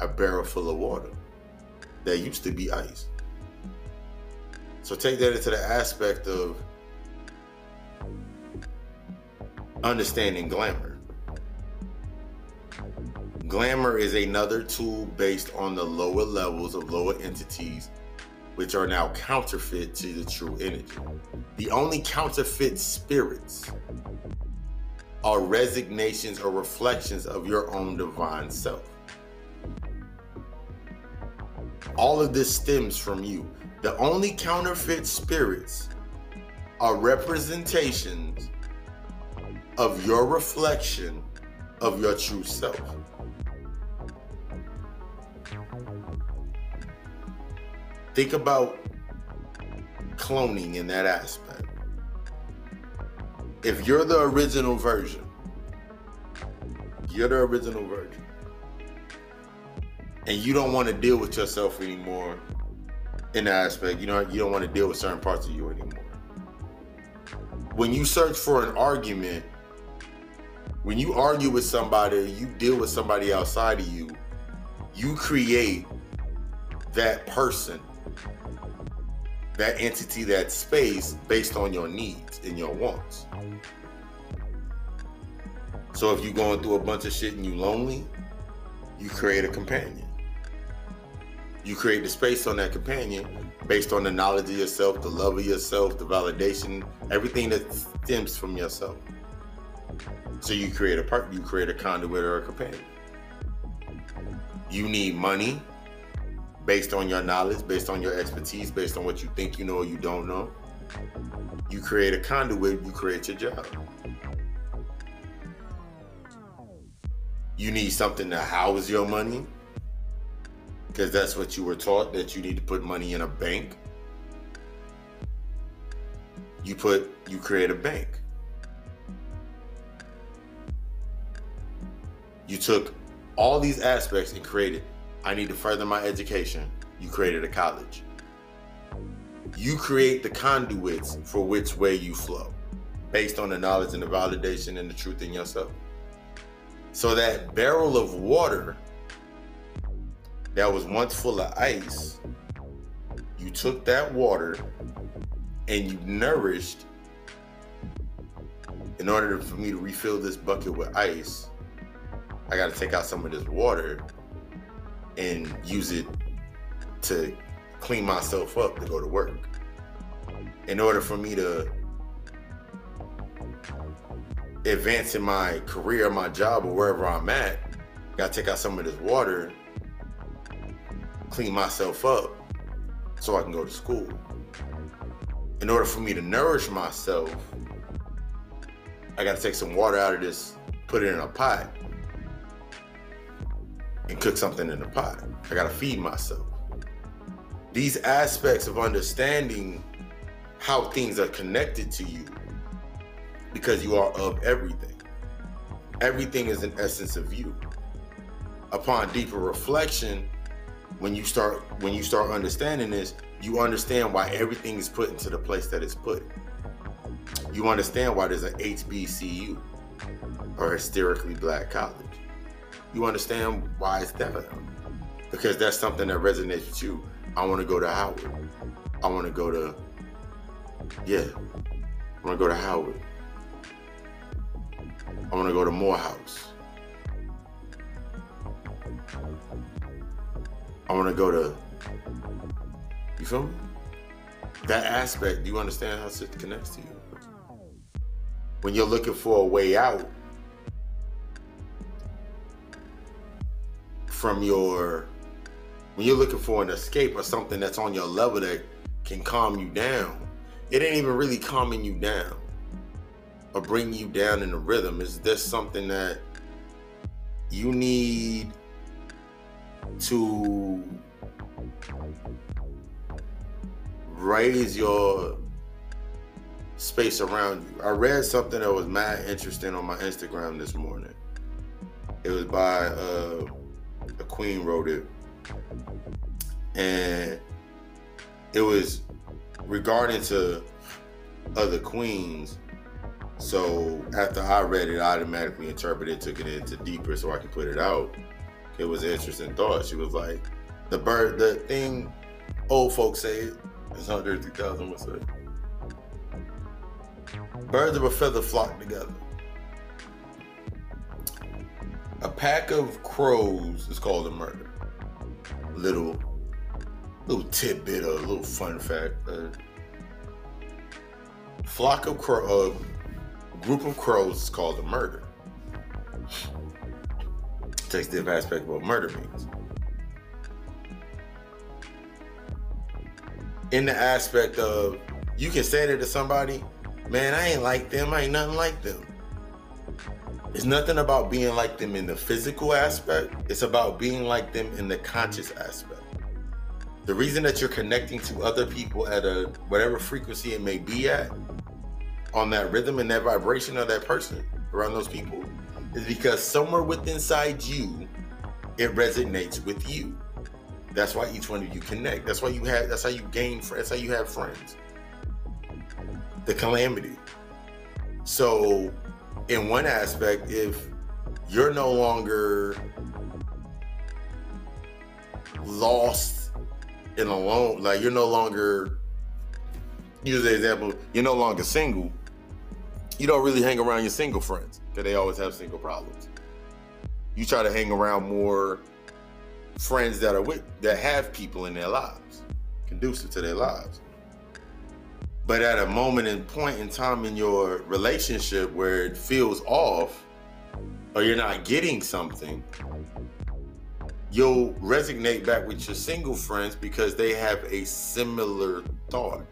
A barrel full of water that used to be ice. So take that into the aspect of understanding glamour. Glamour is another tool based on the lower levels of lower entities which are now counterfeit to the true energy. The only counterfeit spirits are resignations or reflections of your own divine self. All of this stems from you. The only counterfeit spirits are representations of your reflection of your true self. Think about cloning in that aspect. If you're the original version, you're the original version, and you don't want to deal with yourself anymore in that aspect, you know, you don't want to deal with certain parts of you anymore. When you search for an argument, when you argue with somebody, you deal with somebody outside of you, you create that person that entity, that space based on your needs and your wants. So if you're going through a bunch of shit and you're lonely, you create a companion. You create the space on that companion based on the knowledge of yourself, the love of yourself, the validation, everything that stems from yourself. So you create a part, you create a conduit or a companion. You need money, based on your knowledge, based on your expertise, based on what you think you know or you don't know. You create a conduit, you create your job. You need something to house your money because that's what you were taught that you need to put money in a bank. You put, you create a bank. You took all these aspects and created I need to further my education. You created a college. You create the conduits for which way you flow based on the knowledge and the validation and the truth in yourself. So that barrel of water that was once full of ice, you took that water and you nourished in order for me to refill this bucket with ice, I got to take out some of this water and use it to clean myself up to go to work. In order for me to advance in my career, my job, or wherever I'm at, I gotta take out some of this water, clean myself up so I can go to school. in order for me to nourish myself, I got to take some water out of this, put it in a pot, and cook something in the pot. I got to feed myself. These aspects of understanding how things are connected to you because you are of everything. Everything is an essence of you. Upon deeper reflection, when you start when you start understanding this, you understand why everything is put into the place that it's put. You understand why there's an HBCU or hysterically black college. You understand why it's that. Because that's something that resonates with you. I want to go to Howard. I want to go to, yeah, I want to go to Howard. I want to go to Morehouse. I want to go to, you feel me? That aspect, do you understand how it connects to you? When you're looking for a way out from your, when you're looking for an escape or something that's on your level that can calm you down, it ain't even really calming you down or bring you down in the rhythm. Is this something that you need to raise your space around you. I read something that was mad interesting on my Instagram this morning. It was by uh, a queen wrote it, and it was regarding to other queens. So after I read it, I automatically interpreted, took it into deeper, so I could put it out it was an interesting thought. She was like, the bird, the thing old folks say, it's 130,000 would say. Birds of a feather flock together. A pack of crows is called a murder. Little, little tidbit or a little fun fact. Uh, flock of crow, a group of crows is called a murder textive aspect of what murder means. In the aspect of you can say that to somebody, man, I ain't like them, I ain't nothing like them. It's nothing about being like them in the physical aspect, it's about being like them in the conscious aspect. The reason that you're connecting to other people at a whatever frequency it may be at, on that rhythm and that vibration of that person around those people, is because somewhere within inside you, it resonates with you. That's why each one of you connect. That's why you have. That's how you gain friends. That's how you have friends. The calamity. So, in one aspect, if you're no longer lost and alone, like you're no longer, use the example, you're no longer single. You don't really hang around your single friends because they always have single problems. You try to hang around more friends that are with that have people in their lives, conducive to their lives. But at a moment and point in time in your relationship where it feels off, or you're not getting something, you'll resonate back with your single friends because they have a similar thought.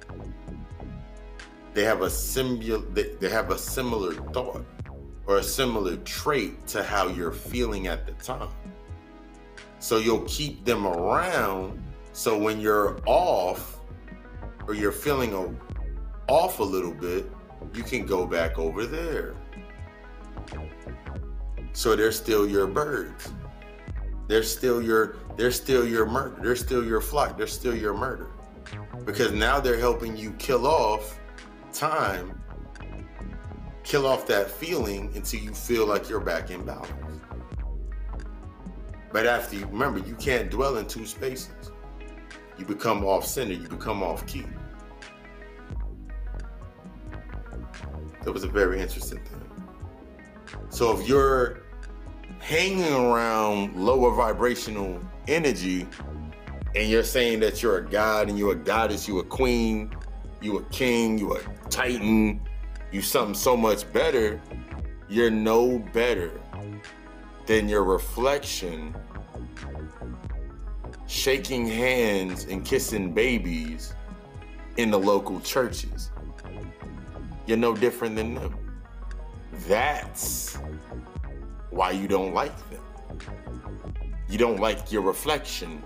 They have a similar they have a similar thought or a similar trait to how you're feeling at the time. So you'll keep them around so when you're off or you're feeling a, off a little bit, you can go back over there. So they're still your birds. They're still your they're still your murder. They're still your flock. They're still your murder. Because now they're helping you kill off time kill off that feeling until you feel like you're back in balance. But after you remember, you can't dwell in two spaces. You become off center, you become off key. That was a very interesting thing. So if you're hanging around lower vibrational energy and you're saying that you're a god and you're a goddess, you're a queen, you're a king, you're a titan, you something so much better, you're no better than your reflection shaking hands and kissing babies in the local churches. You're no different than them. That's why you don't like them. You don't like your reflection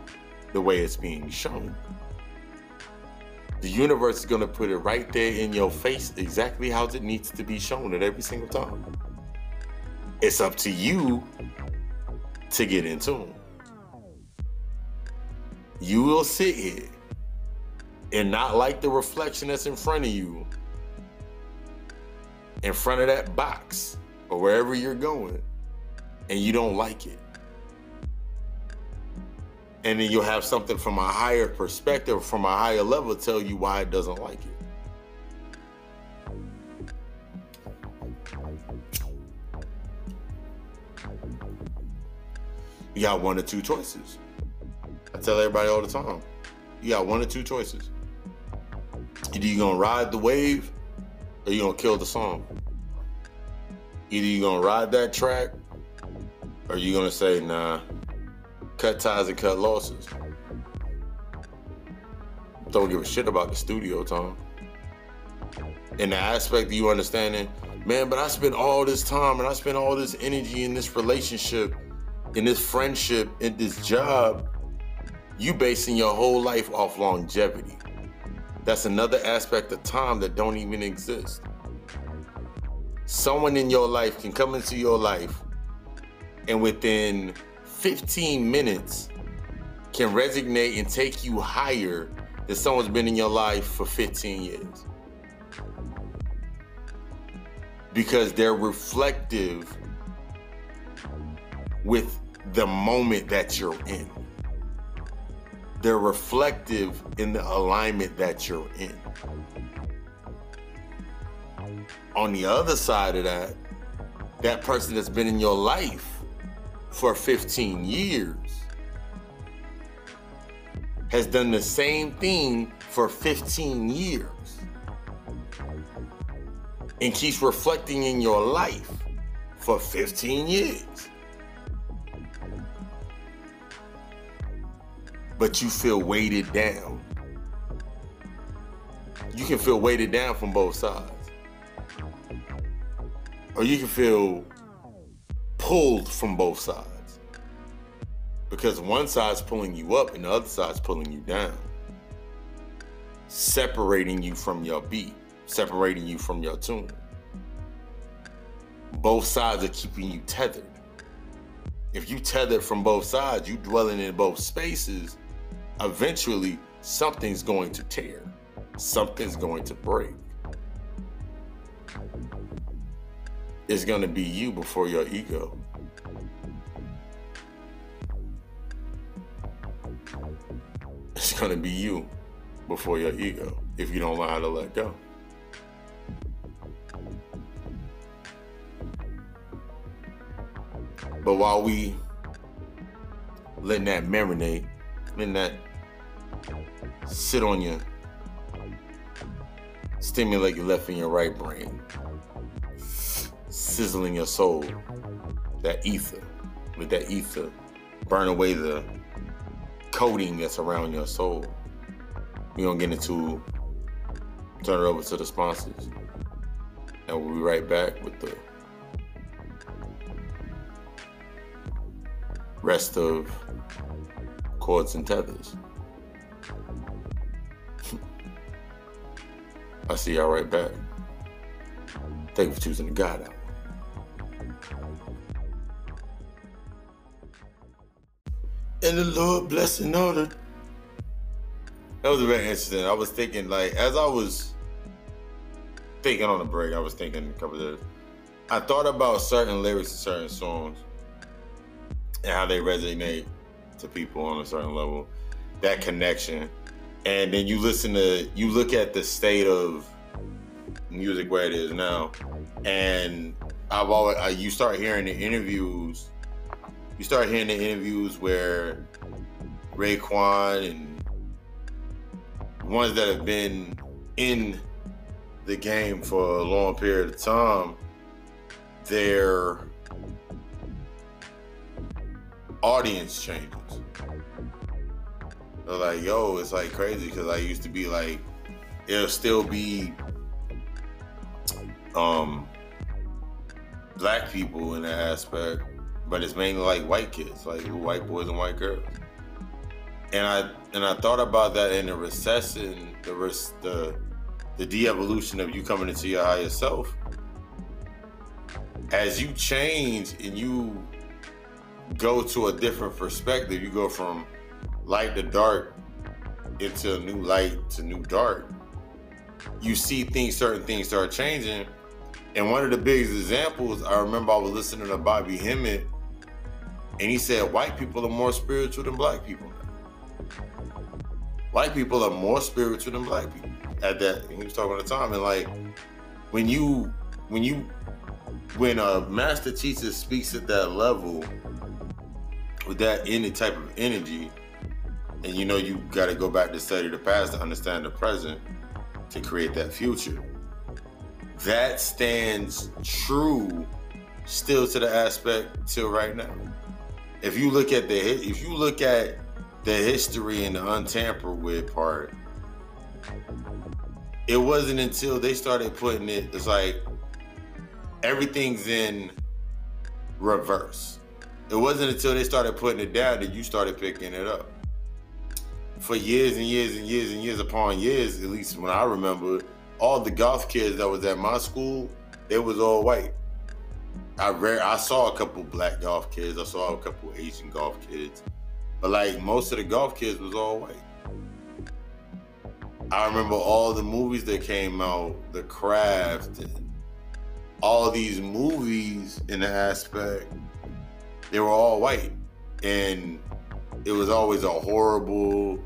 the way it's being shown. The universe is going to put it right there in your face exactly how it needs to be shown at every single time. It's up to you to get in tune. You will sit here and not like the reflection that's in front of you, in front of that box or wherever you're going, and you don't like it. And then you'll have something from a higher perspective, from a higher level, tell you why it doesn't like it. You got one or two choices. I tell everybody all the time. You got one or two choices. Either you're gonna ride the wave or you're gonna kill the song. Either you're gonna ride that track or you're gonna say, nah, cut ties and cut losses. Don't give a shit about the studio time. In the aspect of you understanding, man, but I spent all this time and I spent all this energy in this relationship, in this friendship, in this job. You basing your whole life off longevity. That's another aspect of time that don't even exist. Someone in your life can come into your life and within 15 minutes can resonate and take you higher than someone's been in your life for 15 years. Because they're reflective with the moment that you're in they're reflective in the alignment that you're in. On the other side of that, that person that's been in your life for 15 years has done the same thing for 15 years and keeps reflecting in your life for 15 years. But you feel weighted down. You can feel weighted down from both sides. Or you can feel pulled from both sides. Because one side's pulling you up and the other side's pulling you down. Separating you from your beat, separating you from your tune. Both sides are keeping you tethered. If you tethered from both sides, you dwelling in both spaces, eventually something's going to tear, something's going to break. It's going to be you before your ego. It's going to be you before your ego if you don't learn how to let go. But while we letting that marinate, that sit on you, stimulate your left and your right brain, sizzling your soul, that ether, with that ether, burn away the coating that's around your soul. We're gonna get into turn it over to the sponsors. And we'll be right back with the rest of cords and tethers. I see y'all right back. Thank you for choosing the God out. And the Lord bless and order. That was very interesting. I was thinking, like, as I was thinking on the break, I was thinking a couple of I thought about certain lyrics of certain songs and how they resonate to people on a certain level. That connection and then you listen to you look at the state of music where it is now and i've always uh, you start hearing the interviews you start hearing the interviews where Raekwon and ones that have been in the game for a long period of time their audience changes like, yo, it's like crazy because I used to be like it'll still be um black people in that aspect, but it's mainly like white kids, like white boys and white girls. And I and I thought about that in the recession, the the the de-evolution of you coming into your higher self. As you change and you go to a different perspective, you go from light to dark into a new light to new dark. You see things, certain things start changing, and one of the biggest examples, I remember I was listening to Bobby Hemmitt, and he said white people are more spiritual than black people. White people are more spiritual than black people. At that, he was talking at the time, and like when you, when you, when a master teacher speaks at that level with that any type of energy, and you know you got to go back to study the past to understand the present to create that future that stands true still to the aspect till right now. If you look at the if you look at the history and the untampered with part, it wasn't until they started putting it, it's like everything's in reverse. It wasn't until they started putting it down that you started picking it up. For years and years and years and years upon years, at least when I remember, all the golf kids that was at my school, they was all white. I rare I saw a couple black golf kids. I saw a couple Asian golf kids, but like most of the golf kids was all white. I remember all the movies that came out, The Craft, and all these movies in the aspect, they were all white, and it was always a horrible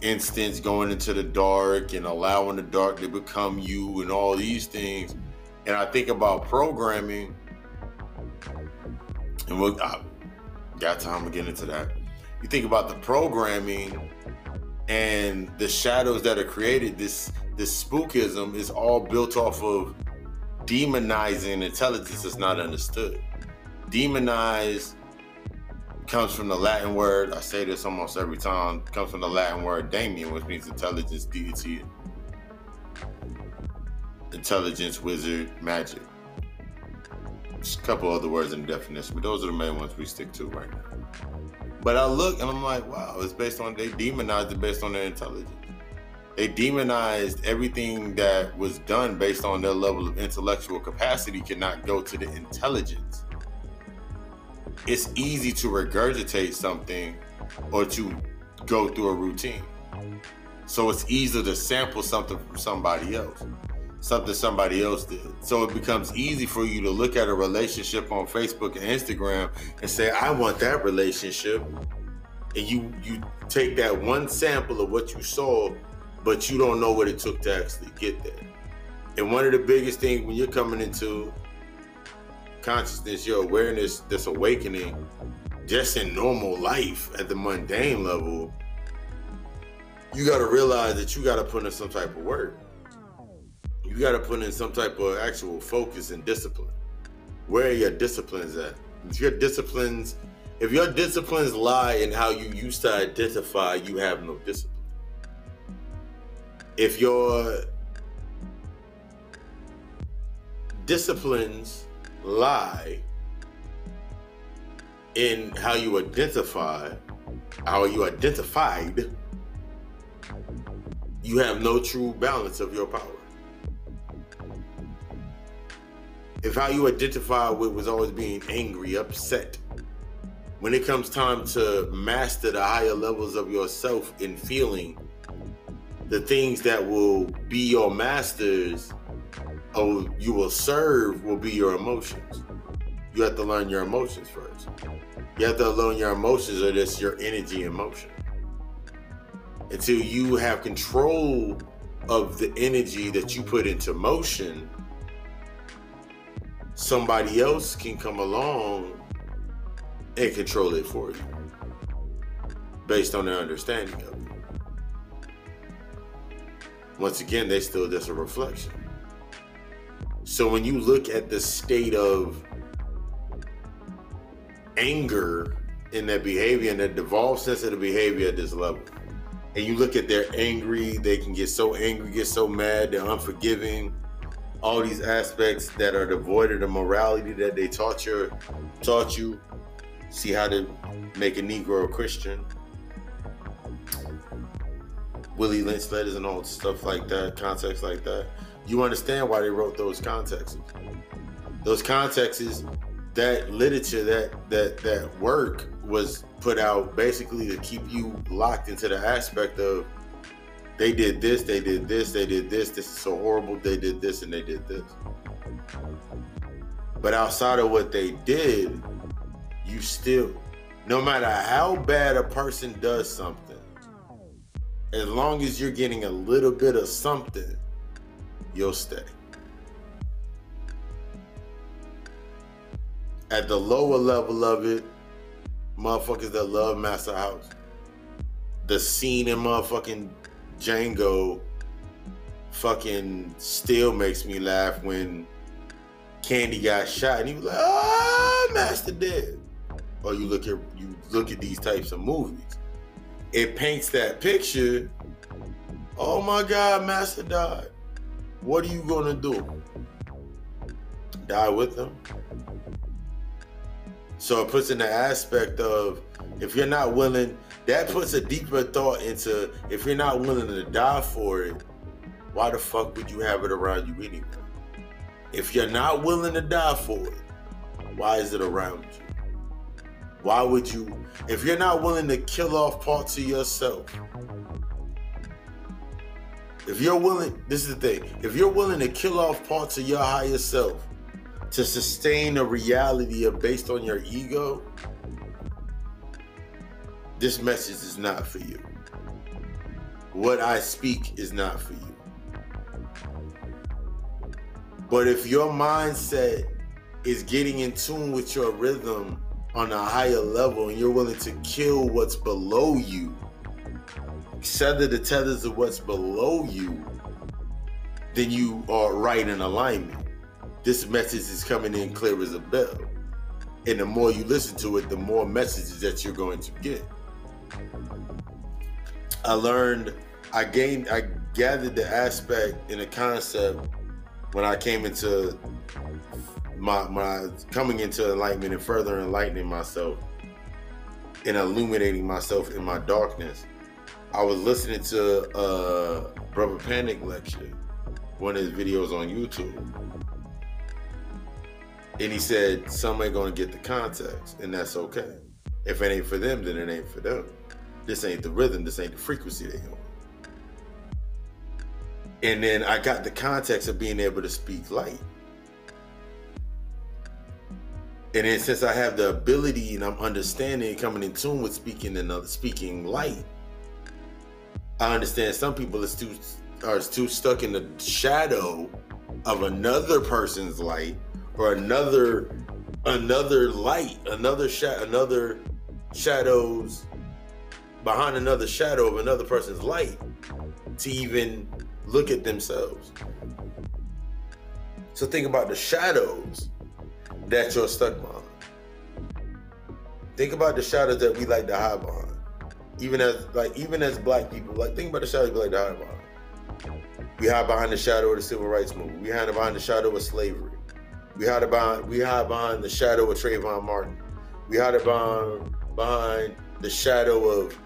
instance going into the dark and allowing the dark to become you and all these things. And I think about programming, and we'll, got time to get into that. You think about the programming and the shadows that are created. This this spookism is all built off of demonizing intelligence that's not understood. Demonize comes from the Latin word, I say this almost every time, comes from the Latin word daemon, which means intelligence, deity, intelligence, wizard, magic. Just a couple other words in the definition, but those are the main ones we stick to right now. But I look and I'm like, wow, it's based on, they demonized it based on their intelligence. They demonized everything that was done based on their level of intellectual capacity cannot go to the intelligence it's easy to regurgitate something or to go through a routine. So it's easier to sample something from somebody else, something somebody else did. So it becomes easy for you to look at a relationship on Facebook and Instagram and say, I want that relationship. And you you take that one sample of what you saw, but you don't know what it took to actually get there. And one of the biggest things when you're coming into consciousness, your awareness, this awakening, just in normal life at the mundane level, you got to realize that you got to put in some type of work. You got to put in some type of actual focus and discipline. Where are your disciplines at? If your disciplines, if your disciplines lie in how you used to identify, you have no discipline. If your disciplines lie in how you identify, how you identified, you have no true balance of your power. If how you identify with was always being angry, upset, when it comes time to master the higher levels of yourself in feeling, the things that will be your masters oh, you will serve will be your emotions. You have to learn your emotions first. You have to learn your emotions or just your energy and motion. Until you have control of the energy that you put into motion, somebody else can come along and control it for you based on their understanding of it. Once again, they still just a reflection. So when you look at the state of anger in that behavior and that devolved sense of the behavior at this level, and you look at they're angry, they can get so angry, get so mad, they're unforgiving. All these aspects that are devoid of the morality that they taught you, taught you. See how to make a Negro a Christian. Willie Lynch letters and all stuff like that, context like that. You understand why they wrote those contexts. Those contexts, that literature, that that that work was put out basically to keep you locked into the aspect of they did this, they did this, they did this, this is so horrible, they did this and they did this. But outside of what they did, you still, no matter how bad a person does something, as long as you're getting a little bit of something, you'll stay. At the lower level of it, motherfuckers that love Master House. The scene in motherfucking Django fucking still makes me laugh when Candie got shot and he was like, "Ah, oh, Master dead." Or you look at you look at these types of movies, it paints that picture. Oh my God, Master died. What are you gonna do? Die with them? So it puts in the aspect of if you're not willing, that puts a deeper thought into if you're not willing to die for it, why the fuck would you have it around you anyway? If you're not willing to die for it, why is it around you? Why would you, if you're not willing to kill off parts of yourself, if you're willing, this is the thing, if you're willing to kill off parts of your higher self to sustain a reality based on your ego, this message is not for you. What I speak is not for you. But if your mindset is getting in tune with your rhythm on a higher level and you're willing to kill what's below you, sever the tethers of what's below you, then you are right in alignment. This message is coming in clear as a bell. And the more you listen to it, the more messages that you're going to get. I learned, I gained, I gathered the aspect and the concept when I came into my my coming into enlightenment and further enlightening myself and illuminating myself in my darkness. I was listening to uh Brother Panic lecture, one of his videos on YouTube. And he said some ain't gonna get the context, and that's okay. If it ain't for them, then it ain't for them. This ain't the rhythm, this ain't the frequency they on. And then I got the context of being able to speak light. And then since I have the ability and I'm understanding coming in tune with speaking and speaking light, I understand some people are too are too stuck in the shadow of another person's light or another another light, another shot, another shadows behind another shadow of another person's light to even look at themselves. So think about the shadows that you're stuck behind. Think about the shadows that we like to hide behind. Even as like even as black people, like think about the shadows we hide behind. We hide behind the shadow of the civil rights movement. We hide behind the shadow of slavery. We hide behind we hide behind the shadow of Trayvon Martin. We hide behind behind the shadow of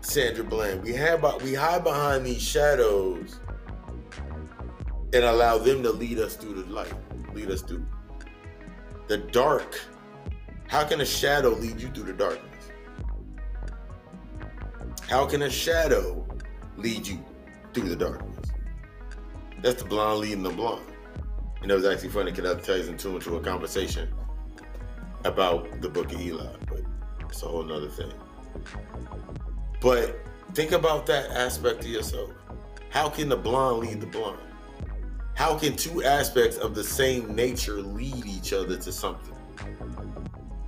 Sandra Bland. We have we hide behind these shadows and allow them to lead us through the light, lead us through the dark. How can a shadow lead you through the darkness? How can a shadow lead you through the darkness? That's the blonde leading the blonde. And that was actually funny because that ties into into a conversation about the book of Eli, but it's a whole nother thing. But think about that aspect of yourself. How can the blonde lead the blonde? How can two aspects of the same nature lead each other to something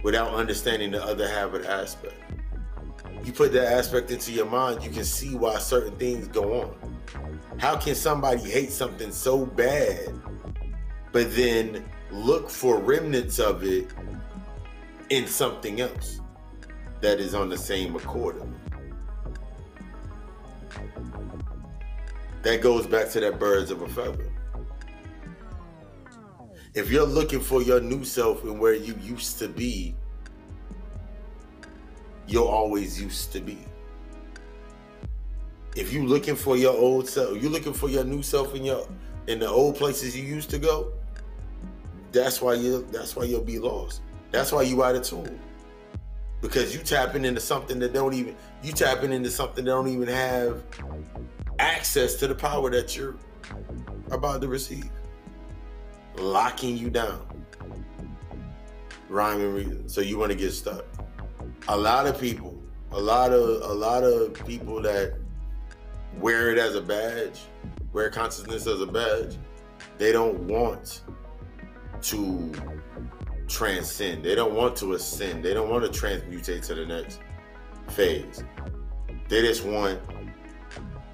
without understanding the other half of the aspect? You put that aspect into your mind, you can see why certain things go on. How can somebody hate something so bad, but then look for remnants of it in something else that is on the same accord? That goes back to that birds of a feather. If you're looking for your new self and where you used to be, you're always used to be. If you're looking for your old self, you're looking for your new self in your in the old places you used to go, that's why you that's why you'll be lost. That's why you out of tune. Because you tapping into something that don't even you tapping into something that don't even have access to the power that you're about to receive. Locking you down. Rhyme and reason. So you want to get stuck. A lot of people, a lot of a lot of people that wear it as a badge, wear consciousness as a badge, they don't want to transcend. They don't want to ascend. They don't want to transmutate to the next phase. They just want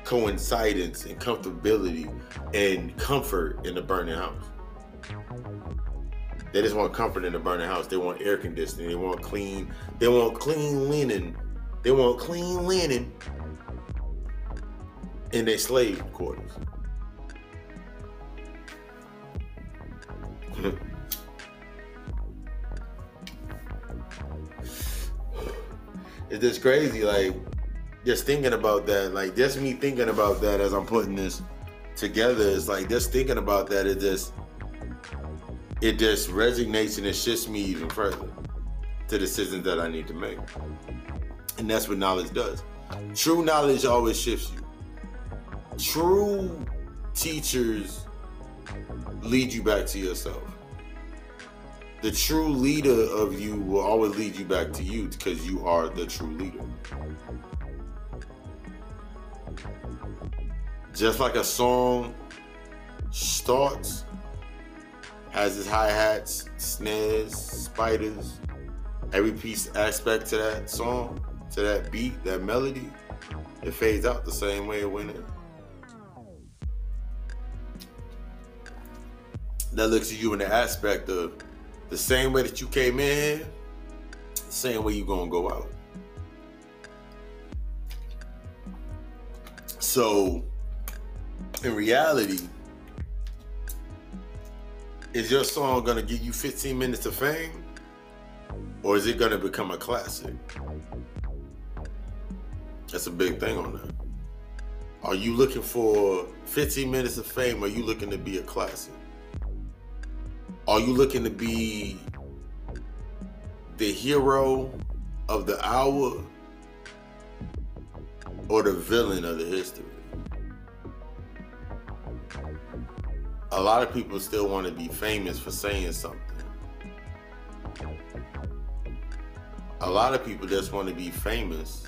coincidence and comfortability and comfort in the burning house. They just want comfort in the burning house. They want air conditioning. They want clean. They want clean linen. They want clean linen in their slave quarters. it's just crazy, like just thinking about that, like just me thinking about that as I'm putting this together is like just thinking about that. It just it just resonates and it shifts me even further to decisions that I need to make, and that's what knowledge does. True knowledge always shifts you. True teachers lead you back to yourself. The true leader of you will always lead you back to you because you are the true leader. Just like a song starts, has his hi hats, snares, spiders, every piece aspect to that song, to that beat, that melody, it fades out the same way it went in. That looks at you in the aspect of the same way that you came in, the same way you're gonna go out. So in reality, is your song gonna give you 15 minutes of fame? Or is it gonna become a classic? That's a big thing on that. Are you looking for 15 minutes of fame or are you looking to be a classic? Are you looking to be the hero of the hour or the villain of the history? A lot of people still want to be famous for saying something. A lot of people just want to be famous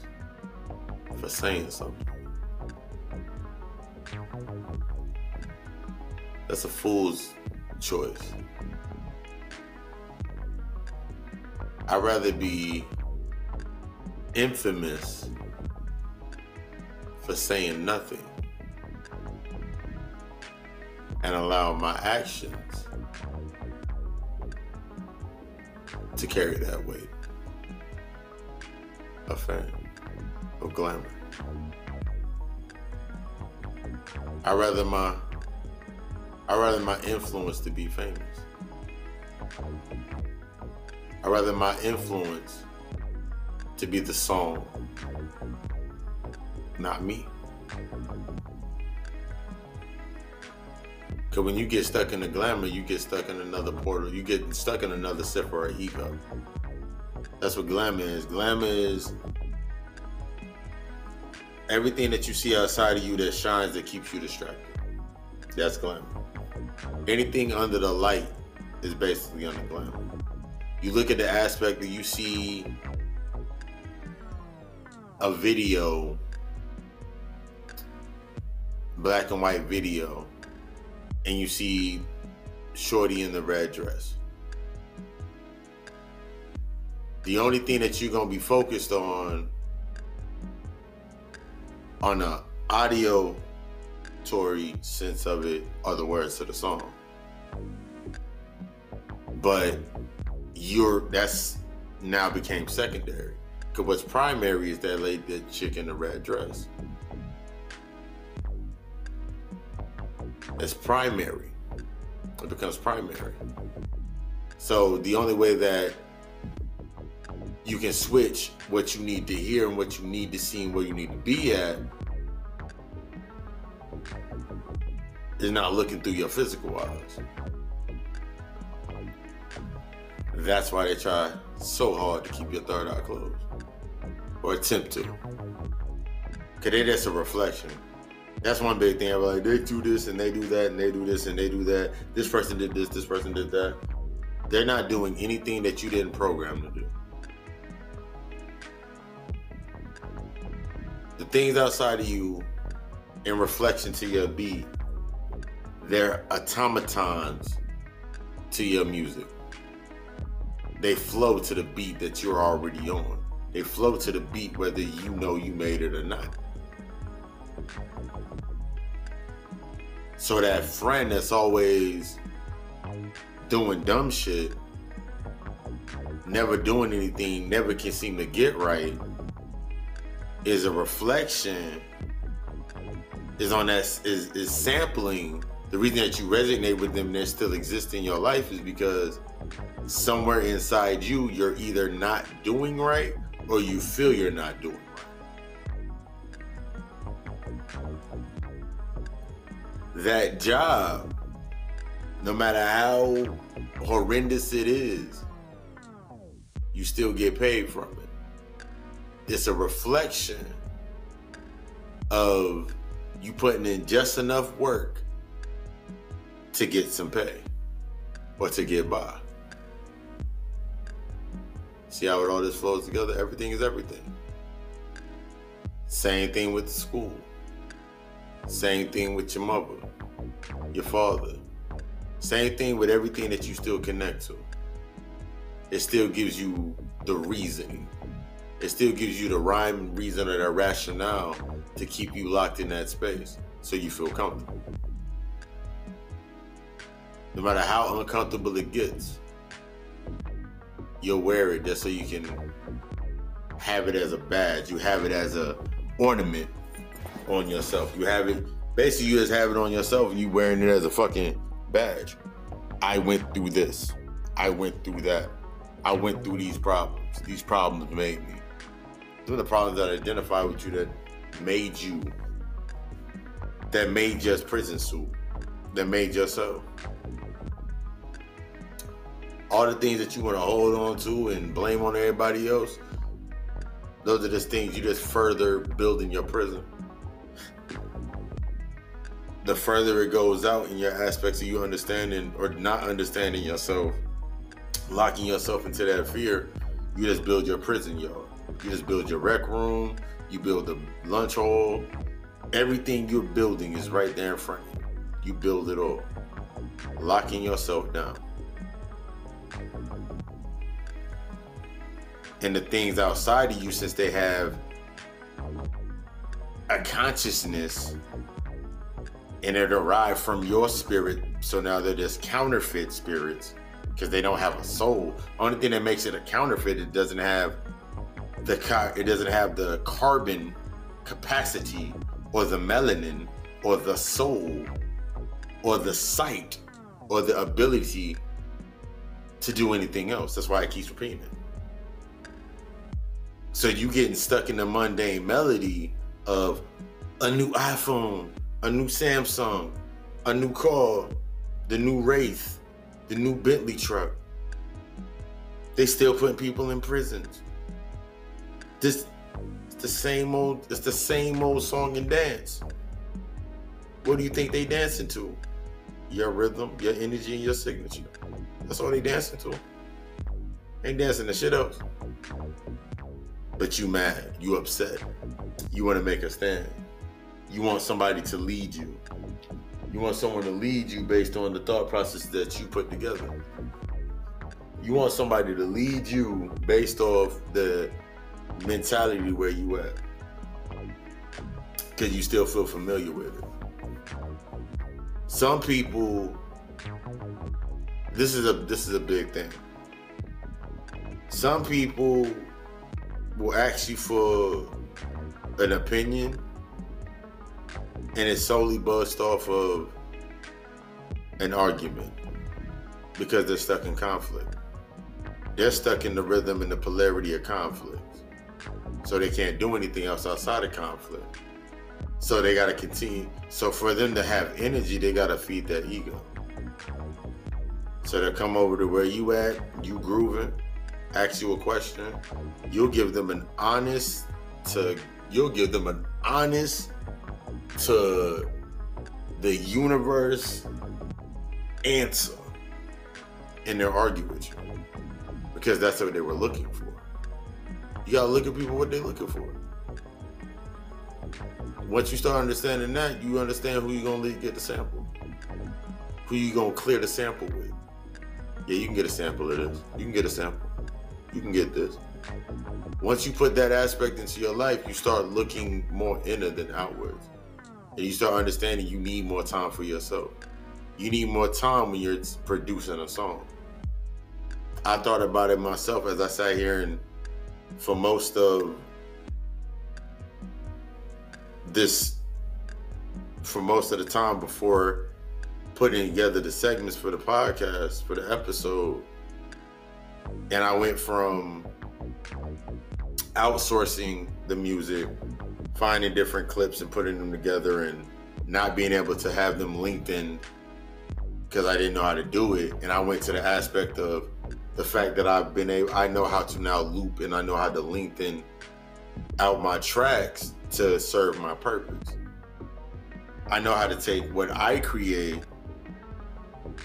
for saying something. That's a fool's choice. I'd rather be infamous for saying nothing and allow my actions to carry that weight of fame, of glamour. I rather my I rather my influence to be famous. I rather my influence to be the song, not me. Because when you get stuck in the glamour, you get stuck in another portal. You get stuck in another separate ego. That's what glamour is. Glamour is everything that you see outside of you that shines that keeps you distracted. That's glamour. Anything under the light is basically under glamour you look at the aspect that you see a video, black and white video, and you see Shorty in the red dress. The only thing that you're gonna be focused on on the audio Tory sense of it are the words to the song. But you're that's now became secondary. Cause what's primary is that lady, that chick in the red dress. It's primary. It becomes primary. So the only way that you can switch what you need to hear and what you need to see and where you need to be at is not looking through your physical eyes. That's why they try so hard to keep your third eye closed. Or attempt to. Cause they just a reflection. That's one big thing. Like, they do this and they do that and they do this and they do that. This person did this, this person did that. They're not doing anything that you didn't program to do. The things outside of you in reflection to your beat, they're automatons to your music. They flow to the beat that you're already on. They flow to the beat whether you know you made it or not. So that friend that's always doing dumb shit, never doing anything, never can seem to get right, is a reflection, is on that is is sampling. The reason that you resonate with them they still exist in your life is because somewhere inside you, you're either not doing right or you feel you're not doing that job, no matter how horrendous it is, you still get paid from it. It's a reflection of you putting in just enough work to get some pay or to get by. See how it all this flows together? Everything is everything. Same thing with the school. Same thing with your mother, your father. Same thing with everything that you still connect to. It still gives you the reason. It still gives you the rhyme, reason, or the rationale to keep you locked in that space so you feel comfortable. No matter how uncomfortable it gets, you'll wear it just so you can have it as a badge. You have it as a ornament on yourself. You have it basically you just have it on yourself and you wearing it as a fucking badge. I went through this. I went through that. I went through these problems. These problems made me. These are the problems that identify with you that made you that made just prison suit. That made yourself. All the things that you want to hold on to and blame on everybody else, those are just things you just further building your prison the further it goes out in your aspects of you understanding or not understanding yourself, locking yourself into that fear, you just build your prison yard. You just build your rec room, you build the lunch hall. Everything you're building is right there in front of you. You build it all. Locking yourself down. And the things outside of you, since they have a consciousness and it arrived from your spirit. So now they're just counterfeit spirits because they don't have a soul. Only thing that makes it a counterfeit, it doesn't have the it doesn't have the carbon capacity or the melanin or the soul or the sight or the ability to do anything else. That's why it keeps repeating it. So you getting stuck in the mundane melody of a new iPhone, a new Samsung, a new car, the new Wraith, the new Bentley truck. They still putting people in prisons. This it's the same old it's the same old song and dance. What do you think they dancing to? Your rhythm, your energy, and your signature. That's all they dancing to. Ain't dancing to shit else. But you mad, you upset. You want to make a stand you want somebody to lead you. You want someone to lead you based on the thought process that you put together. You want somebody to lead you based off the mentality where you at. Cause you still feel familiar with it. Some people this is a this is a big thing. Some people will ask you for an opinion and it's solely bust off of an argument because they're stuck in conflict. They're stuck in the rhythm and the polarity of conflict. So they can't do anything else outside of conflict. So they got to continue. So for them to have energy, they got to feed their ego. So they'll come over to where you at, you grooving, ask you a question. You'll give them an honest to, you'll give them an honest to the universe answer. And they'll argue with you because that's what they were looking for. You gotta look at people what they're looking for. Once you start understanding that, you understand who you're gonna get the sample. Who you gonna clear the sample with. Yeah, you can get a sample of this. You can get a sample. You can get this. Once you put that aspect into your life, you start looking more inner than outwards. And you start understanding you need more time for yourself. You need more time when you're producing a song. I thought about it myself as I sat here and for most of this for most of the time before putting together the segments for the podcast for the episode and I went from outsourcing the music finding different clips and putting them together and not being able to have them linked in because I didn't know how to do it and I went to the aspect of the fact that I've been able, I know how to now loop and I know how to lengthen out my tracks to serve my purpose. I know how to take what I create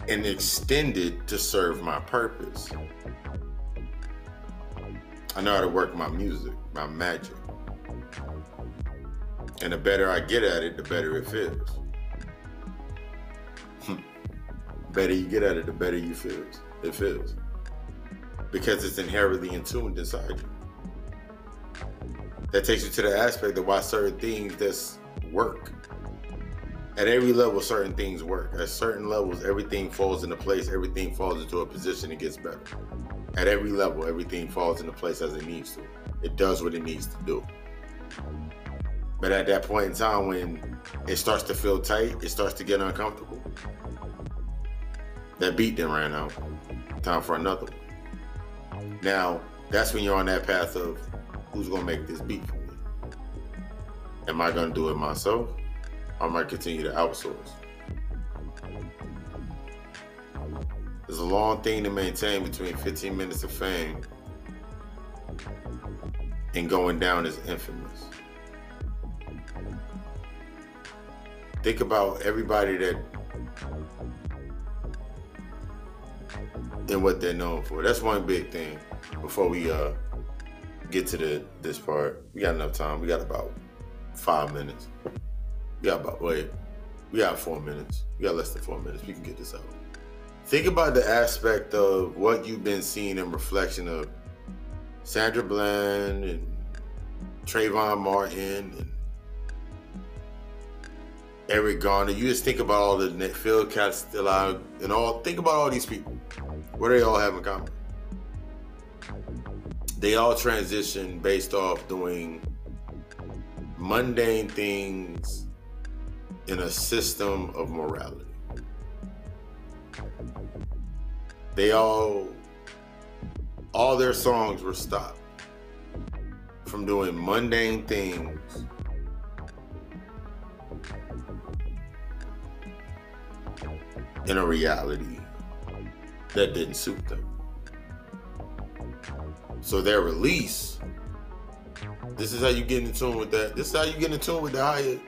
and extend it to serve my purpose. I know how to work my music, my magic. And the better I get at it, the better it feels. Hmm. better you get at it, the better you feels. It feels because it's inherently intuned inside you. That takes you to the aspect of why certain things just work. At every level, certain things work. At certain levels, everything falls into place, everything falls into a position and gets better. At every level, everything falls into place as it needs to. It does what it needs to do. But at that point in time, when it starts to feel tight, it starts to get uncomfortable. That beat then ran out. Time for another one. Now, that's when you're on that path of who's gonna make this beat for me. Am I gonna do it myself? Or am I continue to outsource? It's a long thing to maintain between 15 minutes of fame and going down as infamous. Think about everybody that and what they're known for. That's one big thing. Before we uh get to the this part, we got enough time. We got about five minutes. We got about wait, we got four minutes. We got less than four minutes. We can get this out. Think about the aspect of what you've been seeing in reflection of Sandra Bland and Trayvon Martin and Eric Garner. You just think about all the field Phil Castellano and all. Think about all these people. What do they all have in common? They all transition based off doing mundane things in a system of morality. They all, all their songs were stopped from doing mundane things in a reality that didn't suit them. So their release, this is how you get in tune with that. This is how you get in tune with the higher.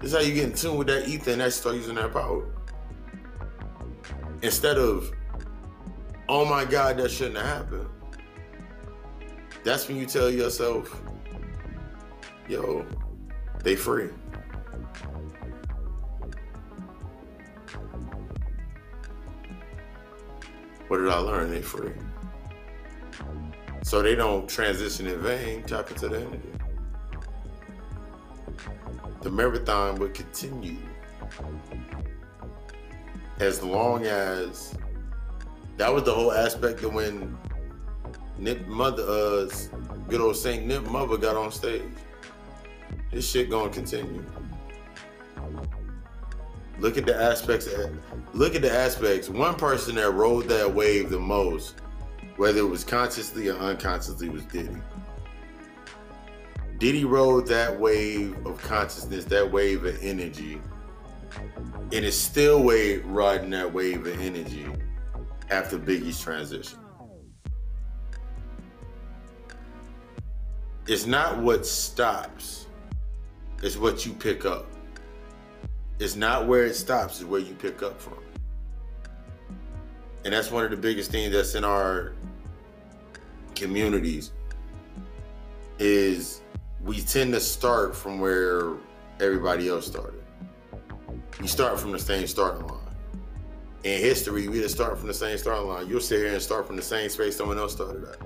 This is how you get in tune with that ether and that start using that power. Instead of, oh my God, that shouldn't have happened. That's when you tell yourself, yo, they free. What did I learn? They free. So they don't transition in vain, tap into the energy. The marathon would continue as long as that was the whole aspect of when Nip Mother, uh, good old Saint Nip Mother got on stage. This shit gonna continue. Look at the aspects. Look at the aspects. One person that rode that wave the most, whether it was consciously or unconsciously, was Diddy. Diddy rode that wave of consciousness, that wave of energy, and is still wave, riding that wave of energy after Biggie's transition. It's not what stops, it's what you pick up. It's not where it stops, it's where you pick up from. And that's one of the biggest things that's in our communities is we tend to start from where everybody else started. We start from the same starting line. In history, we just start from the same starting line. You'll sit here and start from the same space someone else started at.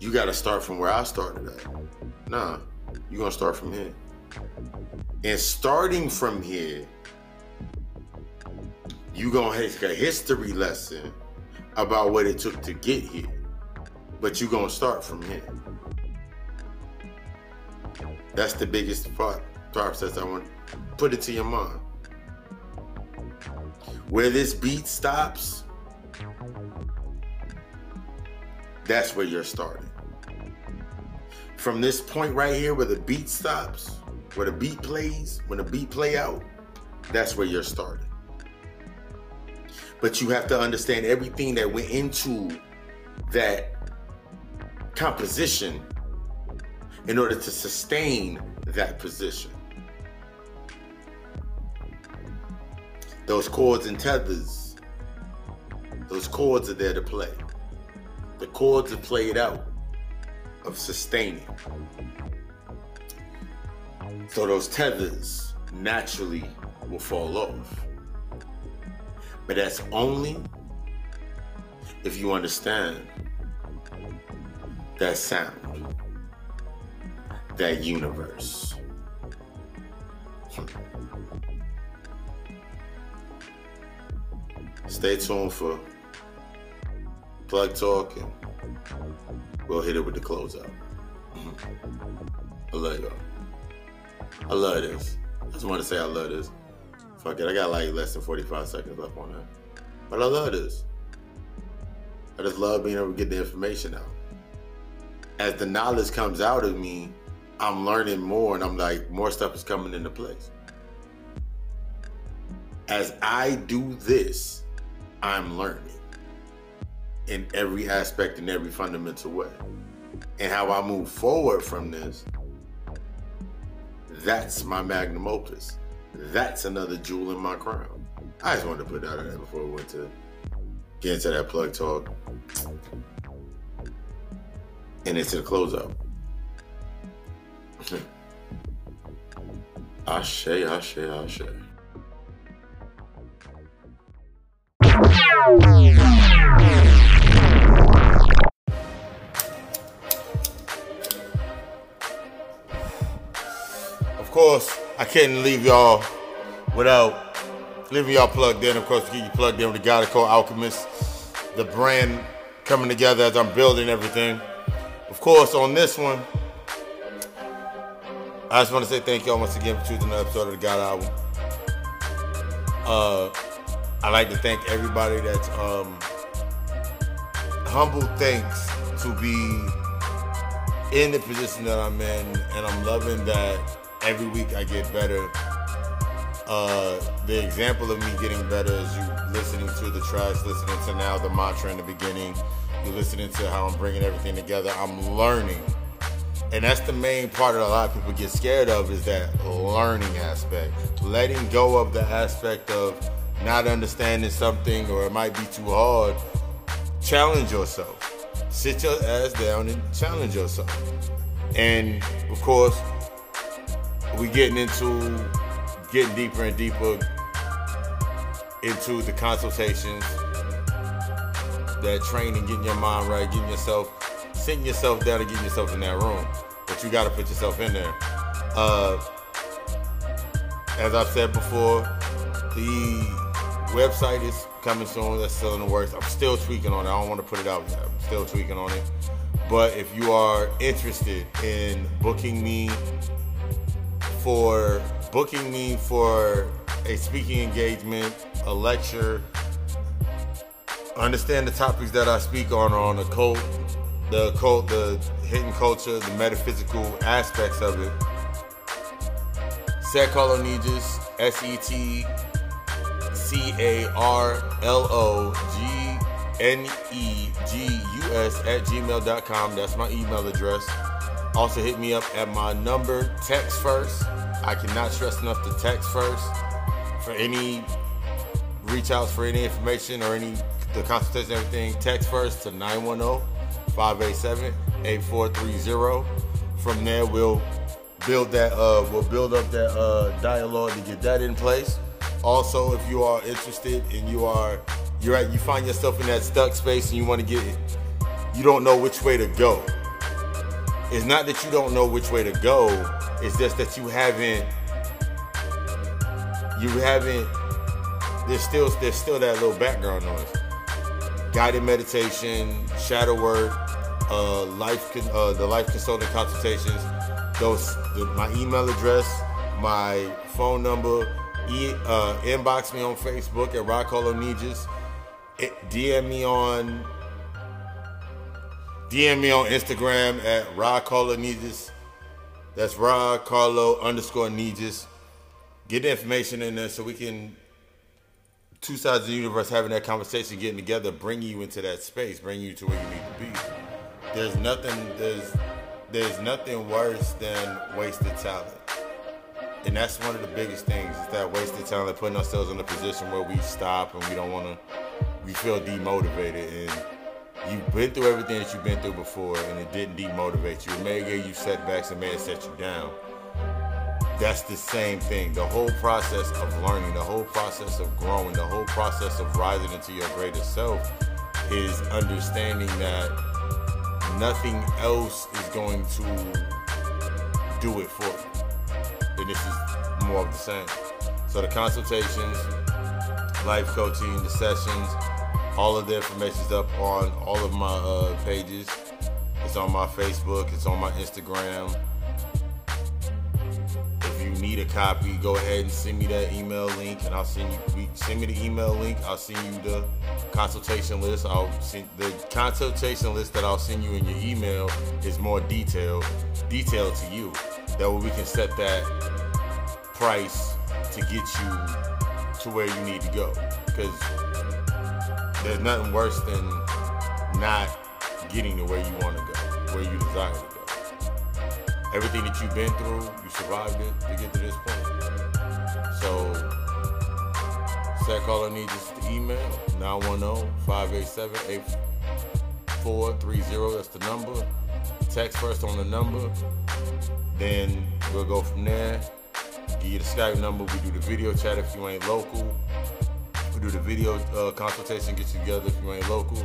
You got to start from where I started at. Nah, you're to start from here. And starting from here, you gonna take a history lesson about what it took to get here. But you gonna start from here. That's the biggest part process I want to put it to your mind. Where this beat stops, that's where you're starting. From this point right here where the beat stops, where the beat plays, when the beat play out, that's where you're starting. But you have to understand everything that went into that composition in order to sustain that position. Those chords and tethers, those chords are there to play. The chords are played out of sustaining. So those tethers naturally will fall off. But that's only if you understand that sound, that universe. Hmm. Stay tuned for Plug Talk and we'll hit it with the closeout. I love y'all. I love this. I just want to say I love this. Fuck it, I got like less than 45 seconds left on that. But I love this. I just love being able to get the information out. As the knowledge comes out of me, I'm learning more and I'm like, more stuff is coming into place. As I do this, I'm learning in every aspect, in every fundamental way. And how I move forward from this that's my magnum opus. That's another jewel in my crown. I just wanted to put that out there before we went to get into that plug talk. And into the closeout. Ashe, ashe, ashe. Course, I couldn't leave y'all without leaving y'all plugged in. Of course, get you plugged in with the guy called Alchemist, the brand coming together as I'm building everything. Of course, on this one, I just want to say thank y'all once again for choosing another episode of the God album. Uh, I like to thank everybody that's um, humble thanks to be in the position that I'm in, and I'm loving that every week I get better. Uh, the example of me getting better is you listening to the tracks, listening to now the mantra in the beginning. You're listening to how I'm bringing everything together. I'm learning. And that's the main part that a lot of people get scared of is that learning aspect. Letting go of the aspect of not understanding something or it might be too hard. Challenge yourself. Sit your ass down and challenge yourself. And of course, we getting into getting deeper and deeper into the consultations, that training, getting your mind right, getting yourself, sitting yourself down and getting yourself in that room. But you got to put yourself in there. Uh, as I've said before, the website is coming soon. That's still in the works. I'm still tweaking on it. I don't want to put it out yet. I'm still tweaking on it. But if you are interested in booking me for booking me for a speaking engagement, a lecture, understand the topics that I speak on on the cult, the cult, the hidden culture, the metaphysical aspects of it. Set Carlo Negus, S E T C A R L O G N E G U S at gmail.com. That's my email address. Also, hit me up at my number, text first. I cannot stress enough to text first for any reach outs for any information or any the consultation, everything. Text first to 910 587 8430. From there, we'll build that, uh, we'll build up that uh, dialogue to get that in place. Also, if you are interested and you are, you're at, you find yourself in that stuck space and you want to get, you don't know which way to go it's not that you don't know which way to go. It's just that you haven't. You haven't. There's still there's still that little background noise. Guided meditation, shadow work, uh, life uh, the life consulting consultations. Those the, my email address, my phone number. E, uh, inbox me on Facebook at Rod Carlo Negus. DM me on DM me on Instagram at Rod Carlo Negus. That's Rod Carlo underscore Negus. Get the information in there so we can, two sides of the universe having that conversation, getting together, bring you into that space, bring you to where you need to be. There's nothing, there's, there's nothing worse than wasted talent. And that's one of the biggest things is that wasted talent, putting ourselves in a position where we stop and we don't want to, we feel demotivated. And you've been through everything that you've been through before and it didn't demotivate you. It may give you setbacks and may have set you down. That's the same thing. The whole process of learning, the whole process of growing, the whole process of rising into your greatest self is understanding that nothing else is going to do it for you. And this is more of the same. So the consultations, life coaching, the sessions, all of the information is up on all of my uh, pages. It's on my Facebook. It's on my Instagram. If you need a copy, go ahead and send me that email link, and I'll send you. Send me the email link. I'll send you the consultation list. I'll send the consultation list that I'll send you in your email is more detailed, detailed to you. That way we can set that price to get you to where you need to go. Because there's nothing worse than not getting to where you want to go, where you desire to go. Everything that you've been through, you survived it to get to this point. So, Set Carlo Negus to email 910-587-8430. That's the number. Text first on the number. Then we'll go from there. Give you the Skype number. We do the video chat if you ain't local. We do the video uh, consultation, get you together if you ain't local.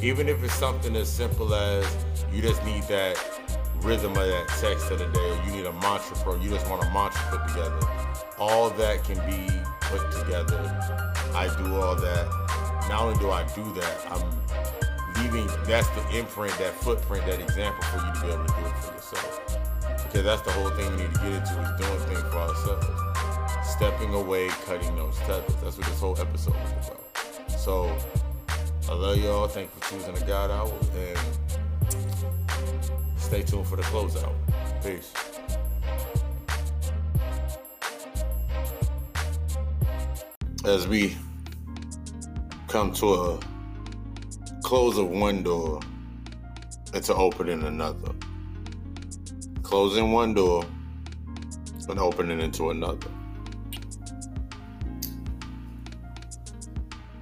Even if it's something as simple as you just need that rhythm of that text of the day, you need a mantra for, you just want a mantra put together. All that can be put together. I do all that. Not only do I do that, I'm leaving, that's the imprint, that footprint, that example for you to be able to do it for yourself. Because that's the whole thing we need to get into is doing things for ourselves stepping away, cutting those tethers. That's what this whole episode is about. So, I love y'all. Thank you for choosing the God Hour. And stay tuned for the closeout. Peace. As we come to a close of one door and to opening another. Closing one door and opening into another.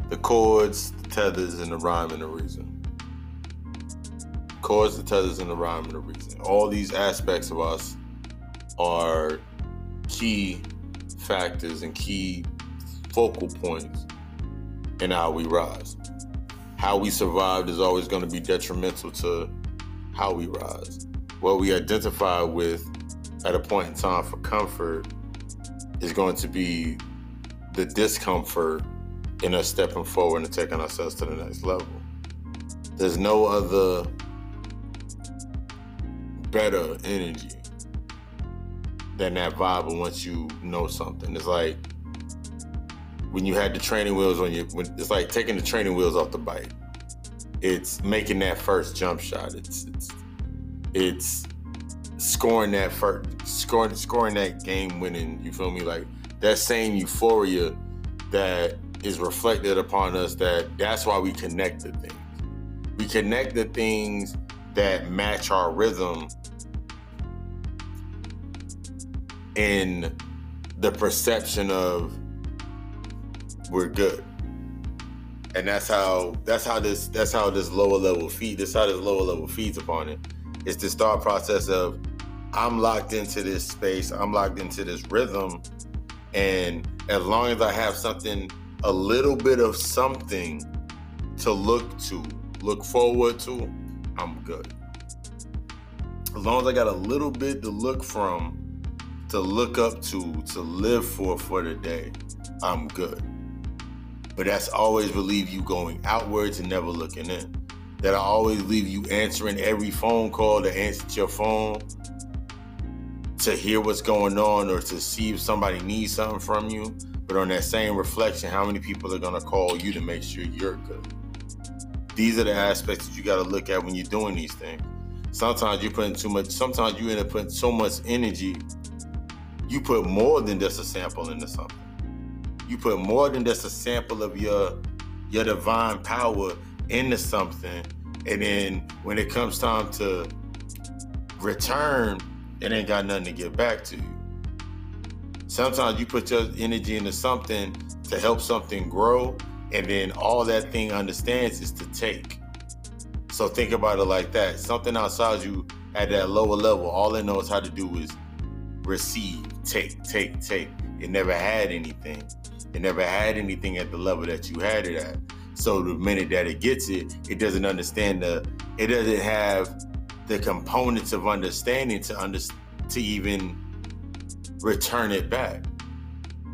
The chords, the tethers, and the rhyme and the reason. Chords, the tethers, and the rhyme and the reason. All these aspects of us are key factors and key focal points in how we rise. How we survived is always going to be detrimental to how we rise. What we identify with at a point in time for comfort is going to be the discomfort in us stepping forward and taking ourselves to the next level. There's no other better energy than that vibe once you know something. It's like when you had the training wheels on you. When, it's like taking the training wheels off the bike. It's making that first jump shot. It's it's it's scoring that first scoring scoring that game winning. You feel me? Like that same euphoria that is reflected upon us. That that's why we connect the things. We connect the things that match our rhythm in the perception of we're good and that's how that's how this that's how this lower level feed that's how this lower level feeds upon it it's this thought process of i'm locked into this space i'm locked into this rhythm and as long as i have something a little bit of something to look to look forward to i'm good as long as i got a little bit to look from to look up to to live for for the day i'm good but that's always will leave you going outwards and never looking in. That I always leave you answering every phone call to answer to your phone to hear what's going on or to see if somebody needs something from you. But on that same reflection, how many people are gonna call you to make sure you're good? These are the aspects that you gotta look at when you're doing these things. Sometimes you're putting too much, sometimes you end up putting so much energy, you put more than just a sample into something you put more than just a sample of your your divine power into something and then when it comes time to return it ain't got nothing to get back to you sometimes you put your energy into something to help something grow and then all that thing understands is to take. So think about it like that. Something outside you at that lower level all it knows how to do is receive take take take. It never had anything. It never had anything at the level that you had it at. So the minute that it gets it, it doesn't understand the it doesn't have the components of understanding to under, to even return it back.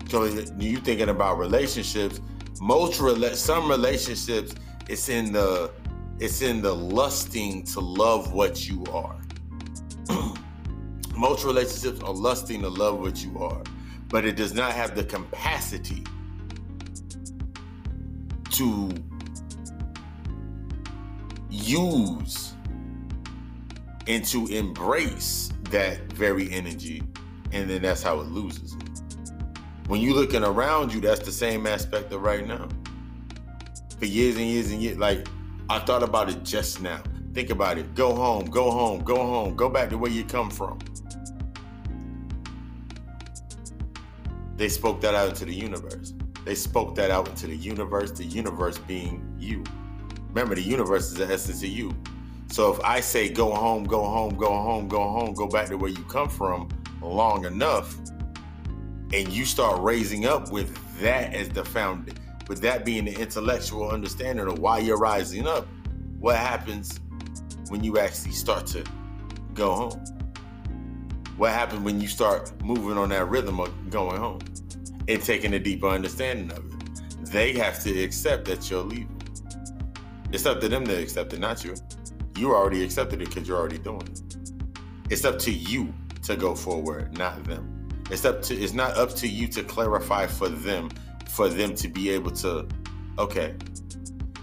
So you thinking about relationships, most rela- some relationships it's in the it's in the lusting to love what you are. most relationships are lusting to love what you are but it does not have the capacity to use and to embrace that very energy and then that's how it loses when you're looking around you that's the same aspect of right now for years and years and years like i thought about it just now think about it go home go home go home go back to where you come from They spoke that out into the universe. They spoke that out into the universe, the universe being you. Remember, the universe is the essence of you. So if I say go home, go home, go home, go home, go back to where you come from long enough, and you start raising up with that as the found, with that being the intellectual understanding of why you're rising up, what happens when you actually start to go home? what happens when you start moving on that rhythm of going home and taking a deeper understanding of it. They have to accept that you're leaving. It's up to them to accept it, not you. You already accepted it because you're already doing it. It's up to you to go forward, not them. It's up to it's not up to you to clarify for them, for them to be able to, okay.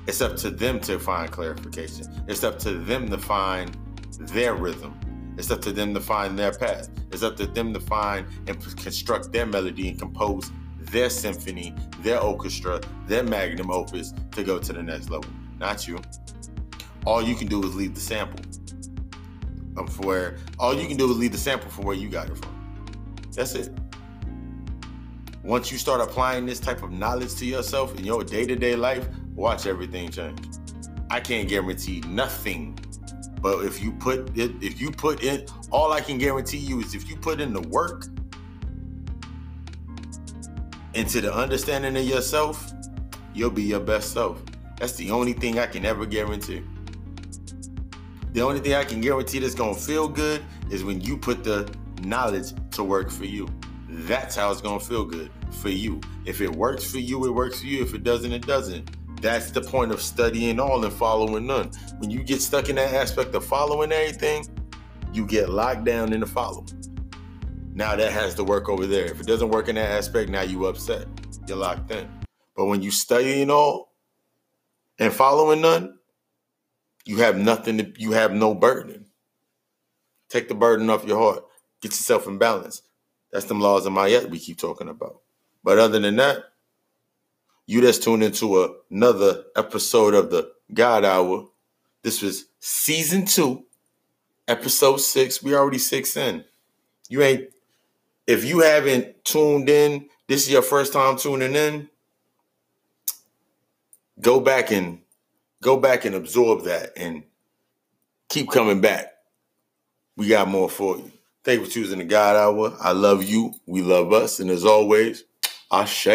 It's up to them to find clarification. It's up to them to find their rhythm it's up to them to find their path. It's up to them to find and construct their melody and compose their symphony, their orchestra, their magnum opus to go to the next level. Not you. All you can do is leave the sample um, for where all you can do is leave the sample from where you got it from. That's it. Once you start applying this type of knowledge to yourself in your day-to-day life, watch everything change. I can't guarantee nothing but if you put it, if you put in, all I can guarantee you is if you put in the work into the understanding of yourself, you'll be your best self. That's the only thing I can ever guarantee. The only thing I can guarantee that's gonna feel good is when you put the knowledge to work for you. That's how it's gonna feel good for you. If it works for you, it works for you. If it doesn't, it doesn't. That's the point of studying all and following none. When you get stuck in that aspect of following everything, you get locked down in the follow. Now that has to work over there. If it doesn't work in that aspect, now you upset. You're locked in. But when you studying all and following none, you have nothing to, you have no burden. Take the burden off your heart. Get yourself in balance. That's them laws of Ma'at we keep talking about. But other than that, you just tuned into another episode of the God Hour. This was season two, episode six. We already six in. You ain't if you haven't tuned in, this is your first time tuning in. Go back and go back and absorb that and keep coming back. We got more for you. Thank you for choosing the God Hour. I love you. We love us. And as always, I Ashe.